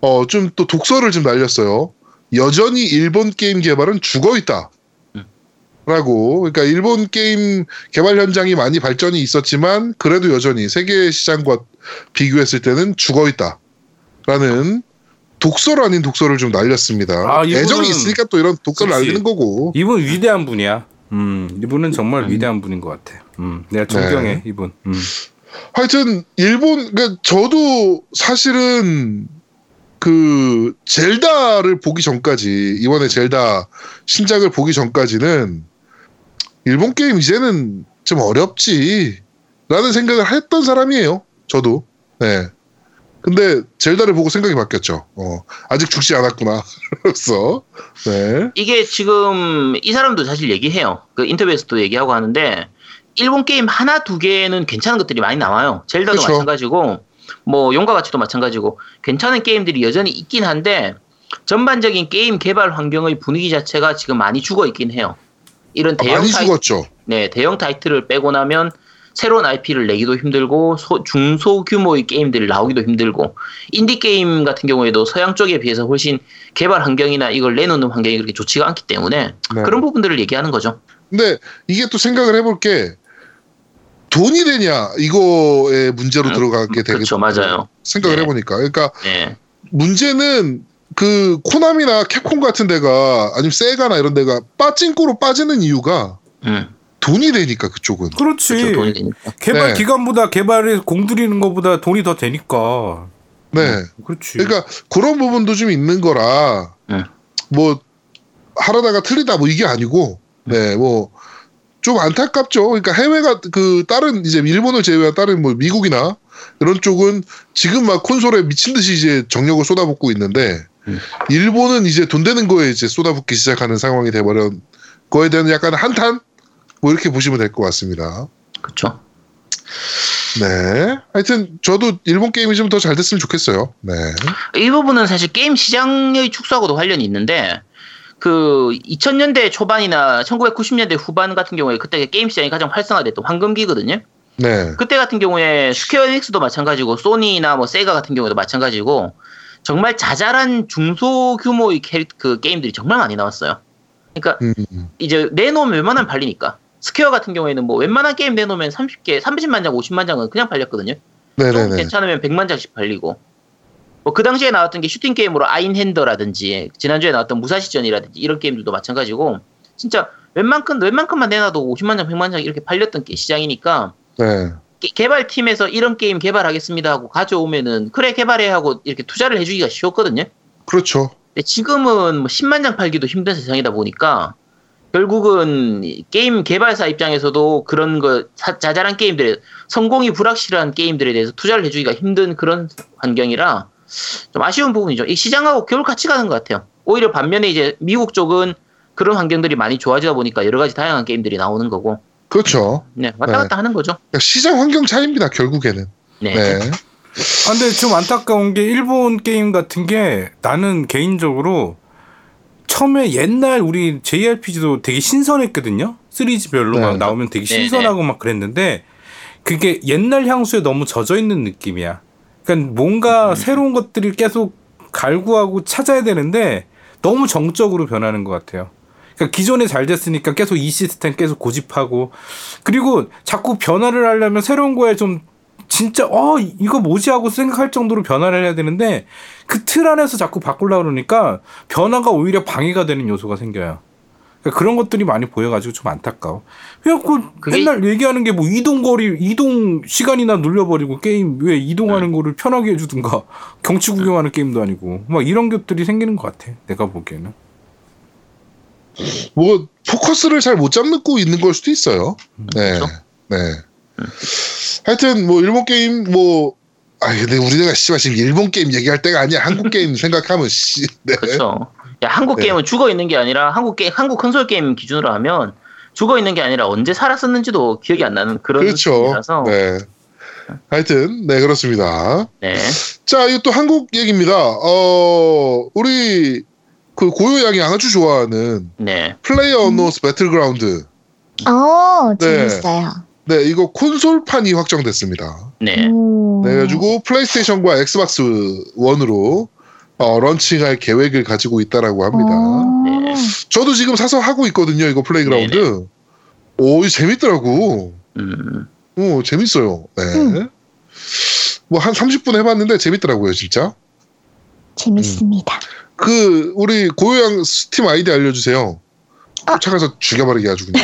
어, 좀 또 독설을 좀 날렸어요. 여전히 일본 게임 개발은 죽어 있다. 음. 라고. 그러니까 일본 게임 개발 현장이 많이 발전이 있었지만, 그래도 여전히 세계 시장과 비교했을 때는 죽어 있다. 라는 독서를 아닌 독서를 좀 날렸습니다. 아, 이분은- 애정이 있으니까 또 이런 그치. 날리는 거고. 이분 위대한 분이야. 음, 이분은 정말 음. 위대한 분인 것 같아. 음, 내가 존경해 네. 이분. 음. 하여튼 일본 그러니까 저도 사실은 그 젤다를 보기 전까지 이번에 젤다 신작을 보기 전까지는 일본 게임 이제는 좀 어렵지 라는 생각을 했던 사람이에요. 저도. 네. 근데 젤다를 보고 생각이 바뀌었죠. 어, 아직 죽지 않았구나. 그래서 네. 이게 지금 이 사람도 사실 얘기해요. 그 인터뷰에서도 얘기하고 하는데 일본 게임 하나 두 개는 괜찮은 것들이 많이 나와요. 젤다도 그쵸. 마찬가지고 뭐 용과 같이도 마찬가지고 괜찮은 게임들이 여전히 있긴 한데 전반적인 게임 개발 환경의 분위기 자체가 지금 많이 죽어 있긴 해요. 이런 대형 많이 타이, 죽었죠. 네, 대형 타이틀을 빼고 나면 새로운 IP를 내기도 힘들고 소- 중소규모의 게임들이 나오기도 힘들고 인디 게임 같은 경우에도 서양 쪽에 비해서 훨씬 개발 환경이나 이걸 내놓는 환경이 그렇게 좋지가 않기 때문에 네. 그런 부분들을 얘기하는 거죠. 근데 이게 또 생각을 해볼 게 돈이 되냐 이거에 문제로 음, 들어가게 되겠 그렇죠, 맞아요. 생각을 네. 해보니까 그러니까 네, 문제는 그 코나미나 캡콤 같은 데가 아니면 세가나 이런 데가 빠찡코로 빠지는 이유가 음, 돈이 되니까 그쪽은 그렇지. 그렇죠, 돈이 되니까. 개발 네. 기간보다 개발에 공들이는 것보다 돈이 더 되니까. 네 그렇지. 그러니까 그런 부분도 좀 있는 거라 음. 뭐 하라다가 틀리다 뭐 이게 아니고 네 뭐 좀 안타깝죠. 그러니까 해외가 그 다른 이제 일본을 제외한 다른 뭐 미국이나 이런 쪽은 지금 막 콘솔에 미친 듯이 이제 정력을 쏟아붓고 있는데 음. 일본은 이제 돈 되는 거에 이제 쏟아붓기 시작하는 상황이 돼버린 거에 대한 약간 한탄 뭐 이렇게 보시면 될 것 같습니다. 그렇죠. 네. 하여튼 저도 일본 게임이 좀 더 잘 됐으면 좋겠어요. 네. 이 부분은 사실 게임 시장의 축소하고도 관련이 있는데 그 2000년대 초반이나 1990년대 후반 같은 경우에 그때 게임 시장이 가장 활성화됐던 황금기거든요. 네. 그때 같은 경우에 스퀘어 에닉스도 마찬가지고 소니나 뭐 세가 같은 경우도 마찬가지고 정말 자잘한 중소 규모의 캐릭 그 게임들이 정말 많이 나왔어요. 그러니까 음, 이제 내놓으면 웬만하면 팔리니까. 스퀘어 같은 경우에는 뭐 웬만한 게임 내놓으면 30개, 30만 장, 50만 장은 그냥 팔렸거든요. 좀 네네네. 괜찮으면 100만 장씩 팔리고. 뭐 그 당시에 나왔던 게 슈팅 게임으로 Einhänder라든지 지난주에 나왔던 무사시전이라든지 이런 게임들도 마찬가지고 진짜 웬만큼 웬만큼만 내놔도 50만 장, 100만 장 이렇게 팔렸던 게 시장이니까 네. 게- 개발팀에서 이런 게임 개발하겠습니다 하고 가져오면은 그래 개발해 하고 이렇게 투자를 해주기가 쉬웠거든요. 그렇죠. 근데 지금은 뭐 10만 장 팔기도 힘든 세상이다 보니까 결국은 이 게임 개발사 입장에서도 그런 거 사- 자잘한 게임들에 성공이 불확실한 게임들에 대해서 투자를 해주기가 힘든 그런 환경이라 좀 아쉬운 부분이죠. 이 시장하고 겨울 같이 가는 것 같아요. 오히려 반면에 이제 미국 쪽은 그런 환경들이 많이 좋아지다 보니까 여러 가지 다양한 게임들이 나오는 거고, 그렇죠. 네 왔다 네. 갔다 하는 거죠. 그러니까 시장 환경 차이입니다. 결국에는. 네. 네. 아, 근데 좀 안타까운 게 일본 게임 같은 게 나는 개인적으로 처음에 옛날 우리 JRPG도 되게 신선했거든요. 시리즈별로 네. 막 나오면 되게 네, 신선하고 막 그랬는데 그게 옛날 향수에 너무 젖어 있는 느낌이야. 그러니까 뭔가 새로운 것들을 계속 갈구하고 찾아야 되는데 너무 정적으로 변하는 것 같아요. 그러니까 기존에 잘 됐으니까 계속 이 시스템 계속 고집하고 그리고 자꾸 변화를 하려면 새로운 거에 좀 진짜 어 이거 뭐지 하고 생각할 정도로 변화를 해야 되는데 그 틀 안에서 자꾸 바꾸려고 그러니까 변화가 오히려 방해가 되는 요소가 생겨요. 그러니까 그런 것들이 많이 보여가지고 좀 안타까워. 그냥 그 그게- 맨날 얘기하는 게 뭐 이동 거리, 이동 시간이나 눌려버리고 게임 왜 이동하는 거를 편하게 해주든가 경치 구경하는 게임도 아니고 막 이런 것들이 생기는 것 같아. 내가 보기에는. 뭐 포커스를 잘 못 잡고 있는 걸 수도 있어요. 네, 그렇죠. 네. 하여튼 뭐 일본 게임 뭐. 아 근데 우리가 씨발 지금 일본 게임 얘기할 때가 아니야. 한국 게임 생각하면 씨. 네. 그렇죠. 야 한국 네. 게임은 죽어 있는 게 아니라 한국 게 한국 콘솔 게임 기준으로 하면 죽어 있는 게 아니라 언제 살았었는지도 기억이 안 나는 그런 그렇죠. 수준이라서 네. 하여튼 네 그렇습니다. 네. 자 이거 또 한국 얘기입니다. 어 우리 그 고요 양이 아주 좋아하는 네. 플레이어 언노운스 배틀그라운드. 어, 네. 재밌어요. 네 이거 콘솔판이 확정됐습니다. 네. 오. 네, 그래가지고 플레이스테이션과 엑스박스 원으로 어, 런칭할 계획을 가지고 있다라고 합니다. 어. 네. 저도 지금 사서 하고 있거든요. 이거 플레이그라운드. 오, 이거 재밌더라고. 음. 오, 재밌어요. 네. 음. 뭐한 30분 해봤는데 재밌더라고요, 진짜. 재밌습니다. 그 우리 고요양 스팀 아이디 알려주세요. 아. 쫓아가서 죽여버리게 아주 그냥.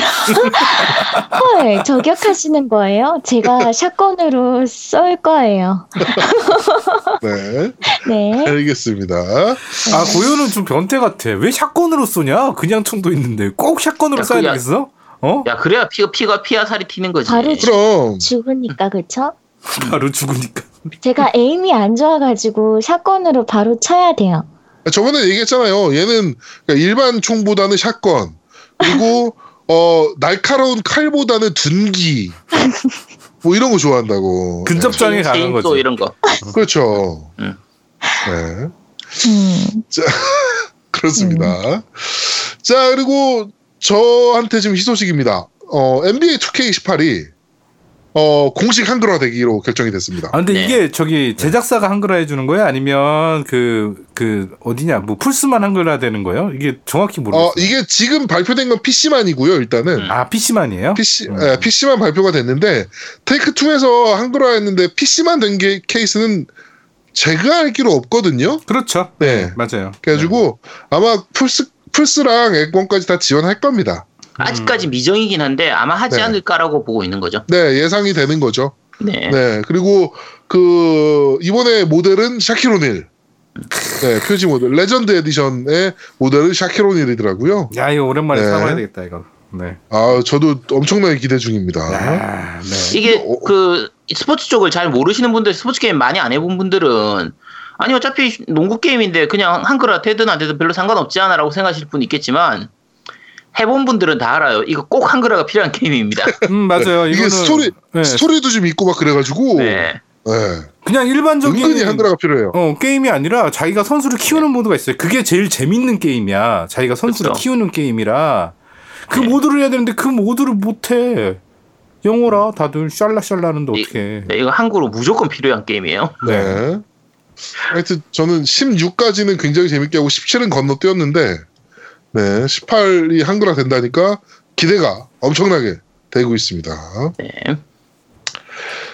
헐, 저격하시는 거예요? 제가 샷건으로 쏠 거예요. 네, 네. 알겠습니다. 아 고요는 좀 변태 같아. 왜 샷건으로 쏘냐? 그냥 총도 있는데 꼭 샷건으로 야, 쏴야 되겠어? 어? 야 그래야 피가 피가 피와 살이 튀는 거지. 바로 그럼 죽으니까, 그쵸? 바로 죽으니까. 제가 에임이 안 좋아가지고 샷건으로 바로 쳐야 돼요. 저번에 얘기했잖아요. 얘는 그러니까 일반 총보다는 샷건 그리고 어 날카로운 칼보다는 둔기 뭐 이런 거 좋아한다고. 근접장에 강한 체인소 거지. 이런 거. 네, 그렇죠. 음. 네, 음. 그렇습니다. 자 그리고 저한테 지금 희소식입니다. 어 NBA 2K18이 어 공식 한글화 되기로 결정이 됐습니다. 아 근데 네. 이게 저기 제작사가 한글화 해주는 거야? 아니면 그 그 어디냐 뭐 풀스만 한글화 되는 거예요? 이게 정확히 모르겠어요. 어 이게 지금 발표된 건 PC만이고요. 일단은 음. 아 PC만이에요? PC, 음. 예, PC만 발표가 됐는데 테이크 2에서 한글화 했는데 PC만 된 게 케이스는 제가 알기로 없거든요. 그렇죠. 네. 맞아요. 그래가지고 아마 플스 플스랑 엑원까지 다 지원할 겁니다. 아직까지 미정이긴 한데 아마 하지 네. 않을까라고 보고 있는 거죠. 네 예상이 되는 거죠. 네. 네 그리고 그 이번에 모델은 샤킬 오닐. 네 표지 모델 레전드 에디션의 모델은 샤킬 오닐이더라고요. 야 이거 오랜만에 네. 사봐야 되겠다 이거. 네. 아 저도 엄청나게 기대 중입니다. 야, 네. 이게 어, 어. 그 스포츠 쪽을 잘 모르시는 분들, 스포츠 게임 많이 안 해본 분들은 아니 어차피 농구 게임인데 그냥 한글화 되든 안 되든 별로 상관없지 않아라고 생각하실 분 있겠지만 해본 분들은 다 알아요. 이거 꼭 한글화가 필요한 게임입니다. 음 맞아요. 이게 스토리 네. 스토리도 좀 있고 막 그래가지고 네. 네. 그냥 일반적인 은근히 한글화가 필요해요. 어, 게임이 아니라 자기가 선수를 키우는 모드가 있어요. 그게 제일 재밌는 게임이야. 자기가 선수를 그쵸. 키우는 게임이라 그 네. 모드를 해야 되는데 그 모드를 못 해. 영어라 다들 샬라샬라 하는데 이- 어떻게 네, 이거 한글로 무조건 필요한 게임이에요. 네. 하여튼 저는 16까지는 굉장히 재밌게 하고 17은 건너뛰었는데 네, 18이 한글화 된다니까 기대가 엄청나게 되고 있습니다. 네.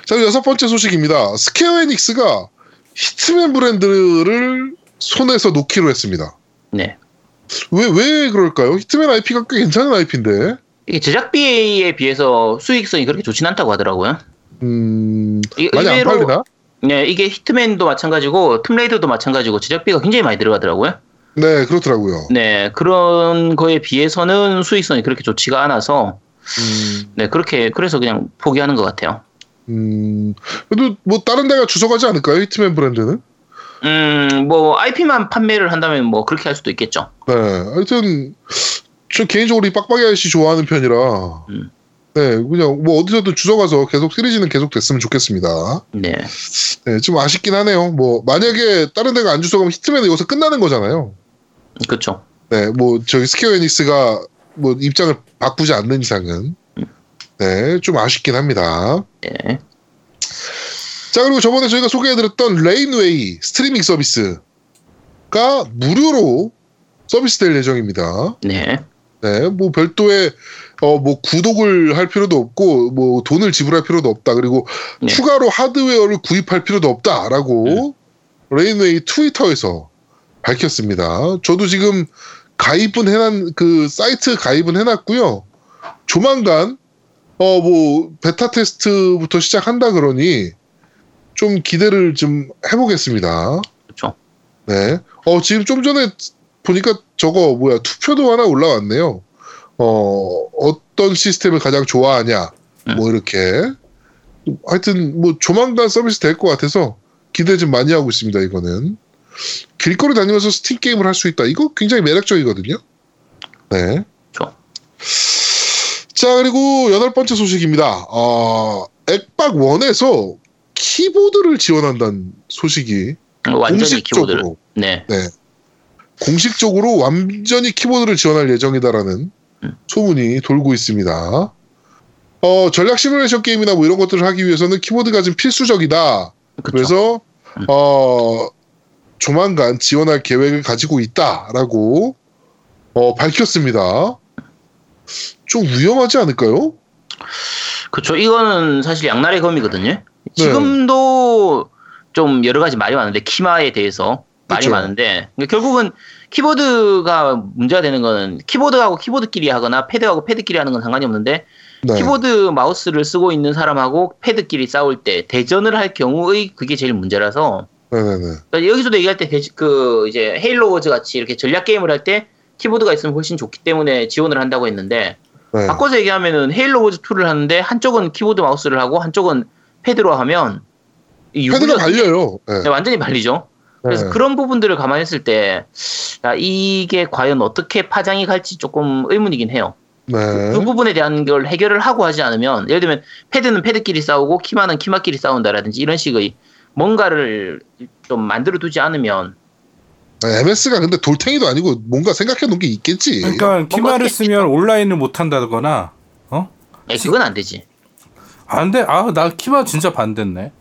자, 여섯 번째 소식입니다. 스퀘어 에닉스가 히트맨 브랜드를 손에서 놓기로 했습니다. 네. 왜, 왜 그럴까요? 히트맨 IP가 꽤 괜찮은 IP인데. 이게 제작비에 비해서 수익성이 그렇게 좋진 않다고 하더라고요. 음, 이- 많이 안 의외로- 팔리나? 네, 이게 히트맨도 마찬가지고 툼레이더도 마찬가지고 제작비가 굉장히 많이 들어가더라고요. 네, 그렇더라고요. 네, 그런 거에 비해서는 수익성이 그렇게 좋지가 않아서 음, 네, 그렇게 그래서 그냥 포기하는 것 같아요. 음, 그래도 뭐 다른 데가 주워가지 않을까요? 히트맨 브랜드는? 음, 뭐 IP만 판매를 한다면 뭐 그렇게 할 수도 있겠죠. 네, 하여튼 저 개인적으로 이 빡빡이 아저씨 좋아하는 편이라 음. 네, 그냥 뭐 어디서든 주워가서 계속 시리즈는 계속 됐으면 좋겠습니다. 네, 네, 좀 아쉽긴 하네요. 뭐 만약에 다른 데가 안 주워가면 히트맨은 여기서 끝나는 거잖아요. 그렇죠. 네, 뭐 저기 스퀘어 에닉스가 뭐 입장을 바꾸지 않는 이상은 네, 좀 아쉽긴 합니다. 네, 자 그리고 저번에 저희가 소개해드렸던 레인웨이 스트리밍 서비스가 무료로 서비스될 예정입니다. 네. 네, 뭐 별도의 어 뭐 구독을 할 필요도 없고 뭐 돈을 지불할 필요도 없다. 그리고 네. 추가로 하드웨어를 구입할 필요도 없다라고 레인웨이 트위터에서 밝혔습니다. 저도 지금 가입은 해놨 그 사이트 가입은 해놨고요. 조만간 어 뭐 베타 테스트부터 시작한다 그러니 좀 기대를 좀 해보겠습니다. 그렇죠. 네. 어, 지금 좀 전에 보니까 저거 뭐야, 투표도 하나 올라왔네요. 어, 어떤 시스템을 가장 좋아하냐. 뭐 이렇게. 하여튼 뭐 조만간 서비스 될 것 같아서 기대 좀 많이 하고 있습니다, 이거는. 길거리 다니면서 스팀 게임을 할 수 있다. 이거 굉장히 매력적이거든요. 네. 자, 그리고 여덟 번째 소식입니다. 어, 액박 원에서 키보드를 지원한다는 소식이 완전히 키보드를. 공식적으로 네. 네. 공식적으로 완전히 키보드를 지원할 예정이다라는 음. 소문이 돌고 있습니다. 어, 전략 시뮬레이션 게임이나 뭐 이런 것들을 하기 위해서는 키보드가 좀 필수적이다. 그쵸. 그래서 음. 어, 조만간 지원할 계획을 가지고 있다라고 어, 밝혔습니다. 좀 위험하지 않을까요? 그렇죠. 이거는 사실 양날의 네. 검이거든요. 지금도 좀 여러 가지 말이 많은데 키마에 대해서 말이 그쵸. 많은데 그러니까 결국은 키보드가 문제가 되는 거는 키보드하고 키보드끼리 하거나 패드하고 패드끼리 하는 건 상관이 없는데 네. 키보드 마우스를 쓰고 있는 사람하고 패드끼리 싸울 때 대전을 할 경우의 그게 제일 문제라서 네네네. 그러니까 여기서도 얘기할 때 대지- 그 이제 헤일로 워즈 같이 이렇게 전략 게임을 할 때 키보드가 있으면 훨씬 좋기 때문에 지원을 한다고 했는데 네. 바꿔서 얘기하면은 헤일로 워즈 2를 하는데 한쪽은 키보드 마우스를 하고 한쪽은 패드로 하면 이 패드가 발려요. 네. 네, 완전히 발리죠. 그래서 네. 그런 부분들을 감안했을 때 야, 이게 과연 어떻게 파장이 갈지 조금 의문이긴 해요. 네. 그 부분에 대한 걸 해결을 하고 하지 않으면 예를 들면 패드는 패드끼리 싸우고 키마는 키마끼리 싸운다라든지 이런 식의 뭔가를 좀 만들어 두지 않으면 MS가 근데 돌탱이도 아니고 뭔가 생각해 놓은 게 있겠지. 그러니까 키마를 쓰면 온라인을 못 한다거나 어? 에, 그건 안 되지. 안 돼. 아, 나 키마 진짜 반대네.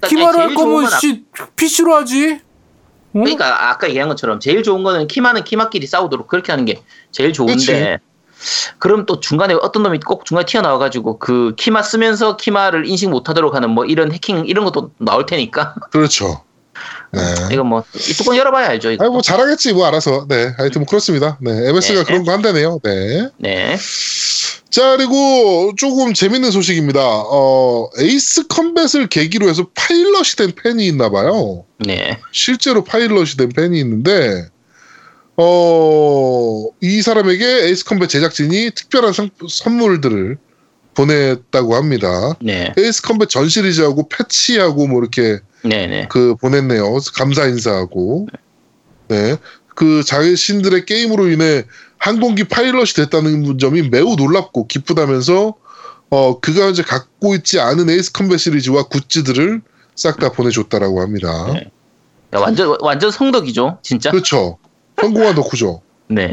그러니까 키마를 할 거면 건 아- 씨 PC로 하지. 어? 그러니까 아까 얘기한 것처럼 제일 좋은 거는 키마는 키마끼리 싸우도록 그렇게 하는 게 제일 좋은데 그치. 그럼 또 중간에 어떤 놈이 꼭 중간에 튀어나와가지고 그 키마 쓰면서 키마를 인식 못하도록 하는 뭐 이런 해킹 이런 것도 나올 테니까 그렇죠. 네. 이거 뭐 이 뚜껑 열어봐야 알죠 이거. 아니 뭐 잘하겠지 뭐 알아서. 네. 하여튼 뭐 그렇습니다. 네. MS가 네. 그런 거 한다네요. 네. 네. 자 그리고 조금 재밌는 소식입니다. 어 에이스 컴뱃을 계기로 해서 파일럿이 된 팬이 있나 봐요. 네. 실제로 파일럿이 된 팬이 있는데 어, 이 사람에게 에이스 컴뱃 제작진이 특별한 상- 선물들을 보냈다고 합니다. 네. 에이스 컴뱃 전 시리즈하고 패치하고 뭐 이렇게 네. 네. 그 보냈네요. 감사 인사하고. 네. 그 자신들의 게임으로 인해 항공기 파일럿이 됐다는 점이 매우 놀랍고 기쁘다면서 어 그가 이제 갖고 있지 않은 에이스 컴뱃 시리즈와 굿즈들을 싹 다 보내줬다라고 합니다. 네. 야, 완전 완전 성덕이죠, 진짜. 그렇죠. 성공한 덕후죠. 네.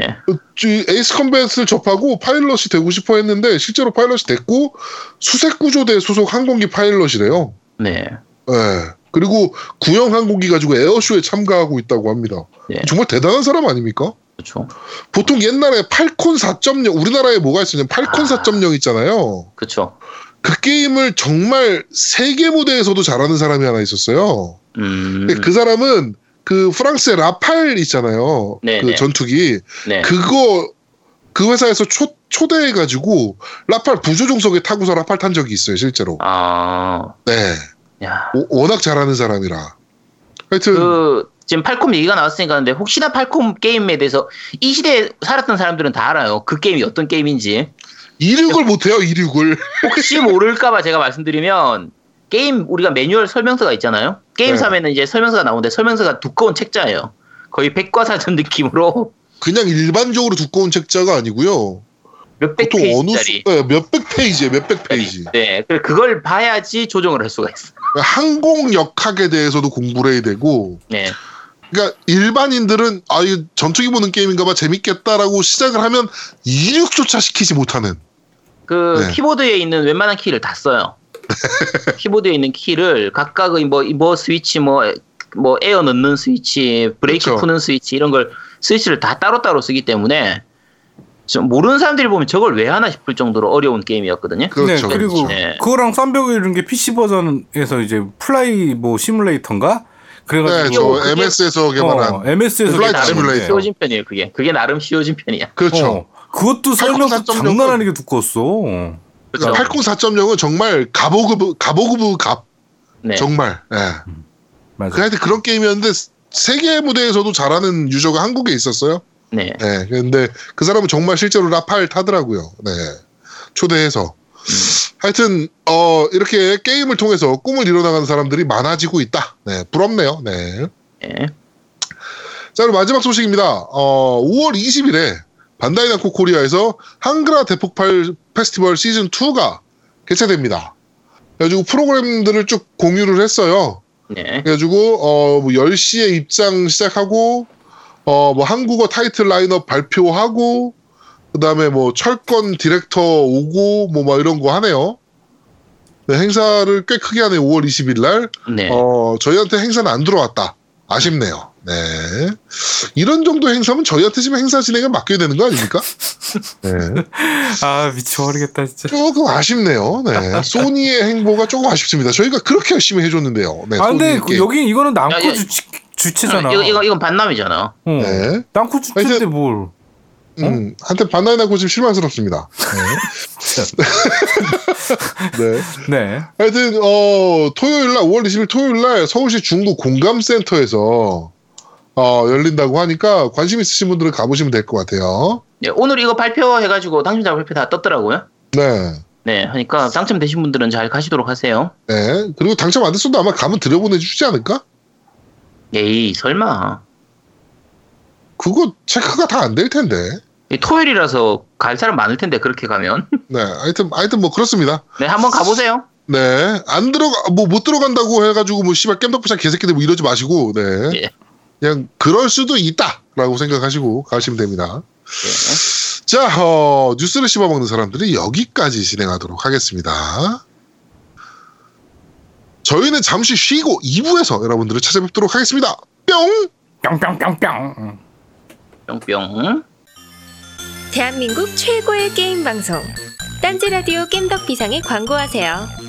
이 에이스 컴뱃을 접하고 파일럿이 되고 싶어 했는데 실제로 파일럿이 됐고 수색 구조대 소속 항공기 파일럿이래요. 네. 예. 그리고 구형 항공기 가지고 에어쇼에 참가하고 있다고 합니다. 네. 정말 대단한 사람 아닙니까? 그렇죠. 보통 옛날에 팔콘 4.0 우리나라에 뭐가 있었냐면 팔콘 아. 4.0 있잖아요. 그렇죠. 그 게임을 정말 세계 무대에서도 잘하는 사람이 하나 있었어요. 음. 그 사람은 그 프랑스의 라팔 있잖아요. 네, 그 네. 전투기 네. 그거 그 회사에서 초, 초대해가지고 라팔 부조종석에 타고서 라팔 탄 적이 있어요 실제로. 아. 네, 야. 오- 워낙 잘하는 사람이라. 하여튼 그 지금 팔콘 얘기가 나왔으니까 근데 혹시나 팔콘 게임에 대해서 이 시대에 살았던 사람들은 다 알아요. 그 게임이 어떤 게임인지. 이륙을 못해요 이륙을. 혹시 모를까봐 제가 말씀드리면 게임 우리가 매뉴얼 설명서가 있잖아요. 게임 네. 사면은 이제 설명서가 나오는데 설명서가 두꺼운 책자예요. 거의 백과사전 느낌으로 그냥 일반적으로 두꺼운 책자가 아니고요. 몇백 페이지짜리. 네, 몇백 페이지에 몇백 페이지. 네, 그래, 그걸 봐야지 조정을 할 수가 있어. 항공 역학에 대해서도 공부를 해야 되고. 네, 그러니까 일반인들은 아 이거 전투기 모는 게임인가봐 재밌겠다라고 시작을 하면 이륙조차 시키지 못하는. 그 네. 키보드에 있는 웬만한 키를 다 써요. 키보드에 있는 키를 각각의 뭐, 뭐 스위치 뭐, 뭐 에어 넣는 스위치, 브레이크 그쵸. 푸는 스위치 이런 걸 스위치를 다 따로따로 쓰기 때문에 좀 모르는 사람들이 보면 저걸 왜 하나 싶을 정도로 어려운 게임이었거든요. 그렇죠. 네, 그리고 그렇죠. 네. 그거랑 쌈벽이 이런 게 PC 버전에서 이제 플라이 뭐 시뮬레이터인가? 네, 그래가지고 저 그게- MS에서 개발한 어, MS에서 시뮬레이터. 쉬워진 편이에요. 그게 그게 나름 쉬워진 편이야. 그렇죠. 그것도 설명 804.0 장난 아니게 두꺼웠어. 그렇죠. 804.0은 정말 가보급 가보급 갑 네. 정말. 예. 맞아. 그 하여튼 그런 게임이었는데 세계 무대에서도 잘하는 유저가 한국에 있었어요. 네. 네. 근데 그 사람은 정말 실제로 라팔 타더라고요. 네. 초대해서. 하여튼 어 이렇게 게임을 통해서 꿈을 이뤄나가는 사람들이 많아지고 있다. 네. 부럽네요. 네. 네. 자, 그리고 마지막 소식입니다. 어, 5월 20일에 반다이 남코 코리아에서 한글화 대폭발 페스티벌 시즌 2가 개최됩니다. 그래가지고 프로그램들을 쭉 공유를 했어요. 네. 그래가지고 어, 뭐 10시에 입장 시작하고 어, 뭐 한국어 타이틀 라인업 발표하고 그다음에 뭐 철권 디렉터 오고 뭐 막 이런 거 하네요. 네, 행사를 꽤 크게 하네요. 5월 20일 날. 네. 어, 저희한테 행사는 안 들어왔다. 아쉽네요. 네. 이런 정도 행사면 저희한테 지금 행사 진행을 맡겨야 되는 거 아닙니까? 네. 아 미쳐버리겠다 진짜. 조금 아쉽네요. 네. 소니의 행보가 조금 아쉽습니다. 저희가 그렇게 열심히 해줬는데요. 네. 아 근데 그. 여기 이거는 남코 야, 야. 주치, 주체잖아. 이거 이거 이건 반남이잖아. 어. 네. 남코 주체인데 하여튼- 뭘? 음, 한테 반나이 나고 좀 실망스럽습니다. 네. 네. 네. 하여튼, 어, 토요일 날, 5월 20일 토요일 날 서울시 중구 공감센터에서, 어, 열린다고 하니까 관심 있으신 분들은 가보시면 될 것 같아요. 네, 오늘 이거 발표해가지고 당첨자 발표 다 떴더라고요. 네. 네, 하니까 당첨되신 분들은 잘 가시도록 하세요. 네. 그리고 당첨 안 됐어도 아마 가면 들여보내주지 않을까? 에이, 설마. 그거 체크가 다 안 될 텐데. 이 토요일이라서 갈 사람 많을 텐데 그렇게 가면. 네. 하여튼, 하여튼 뭐 그렇습니다. 네, 한번 가보세요. 네. 안 들어가, 뭐 못 들어간다고 해가지고 뭐 씨발 깸덕부장 개새끼들 뭐 이러지 마시고, 네. 예. 그냥 그럴 수도 있다라고 생각하시고 가시면 됩니다. 네. 자, 어, 뉴스를 씹어먹는 사람들이 여기까지 진행하도록 하겠습니다. 저희는 잠시 쉬고 2부에서 여러분들을 찾아뵙도록 하겠습니다. 뿅! 뿅뿅뿅뿅. 뿅뿅. 대한민국 최고의 게임 방송 딴지 라디오 겜덕 비상에 광고하세요.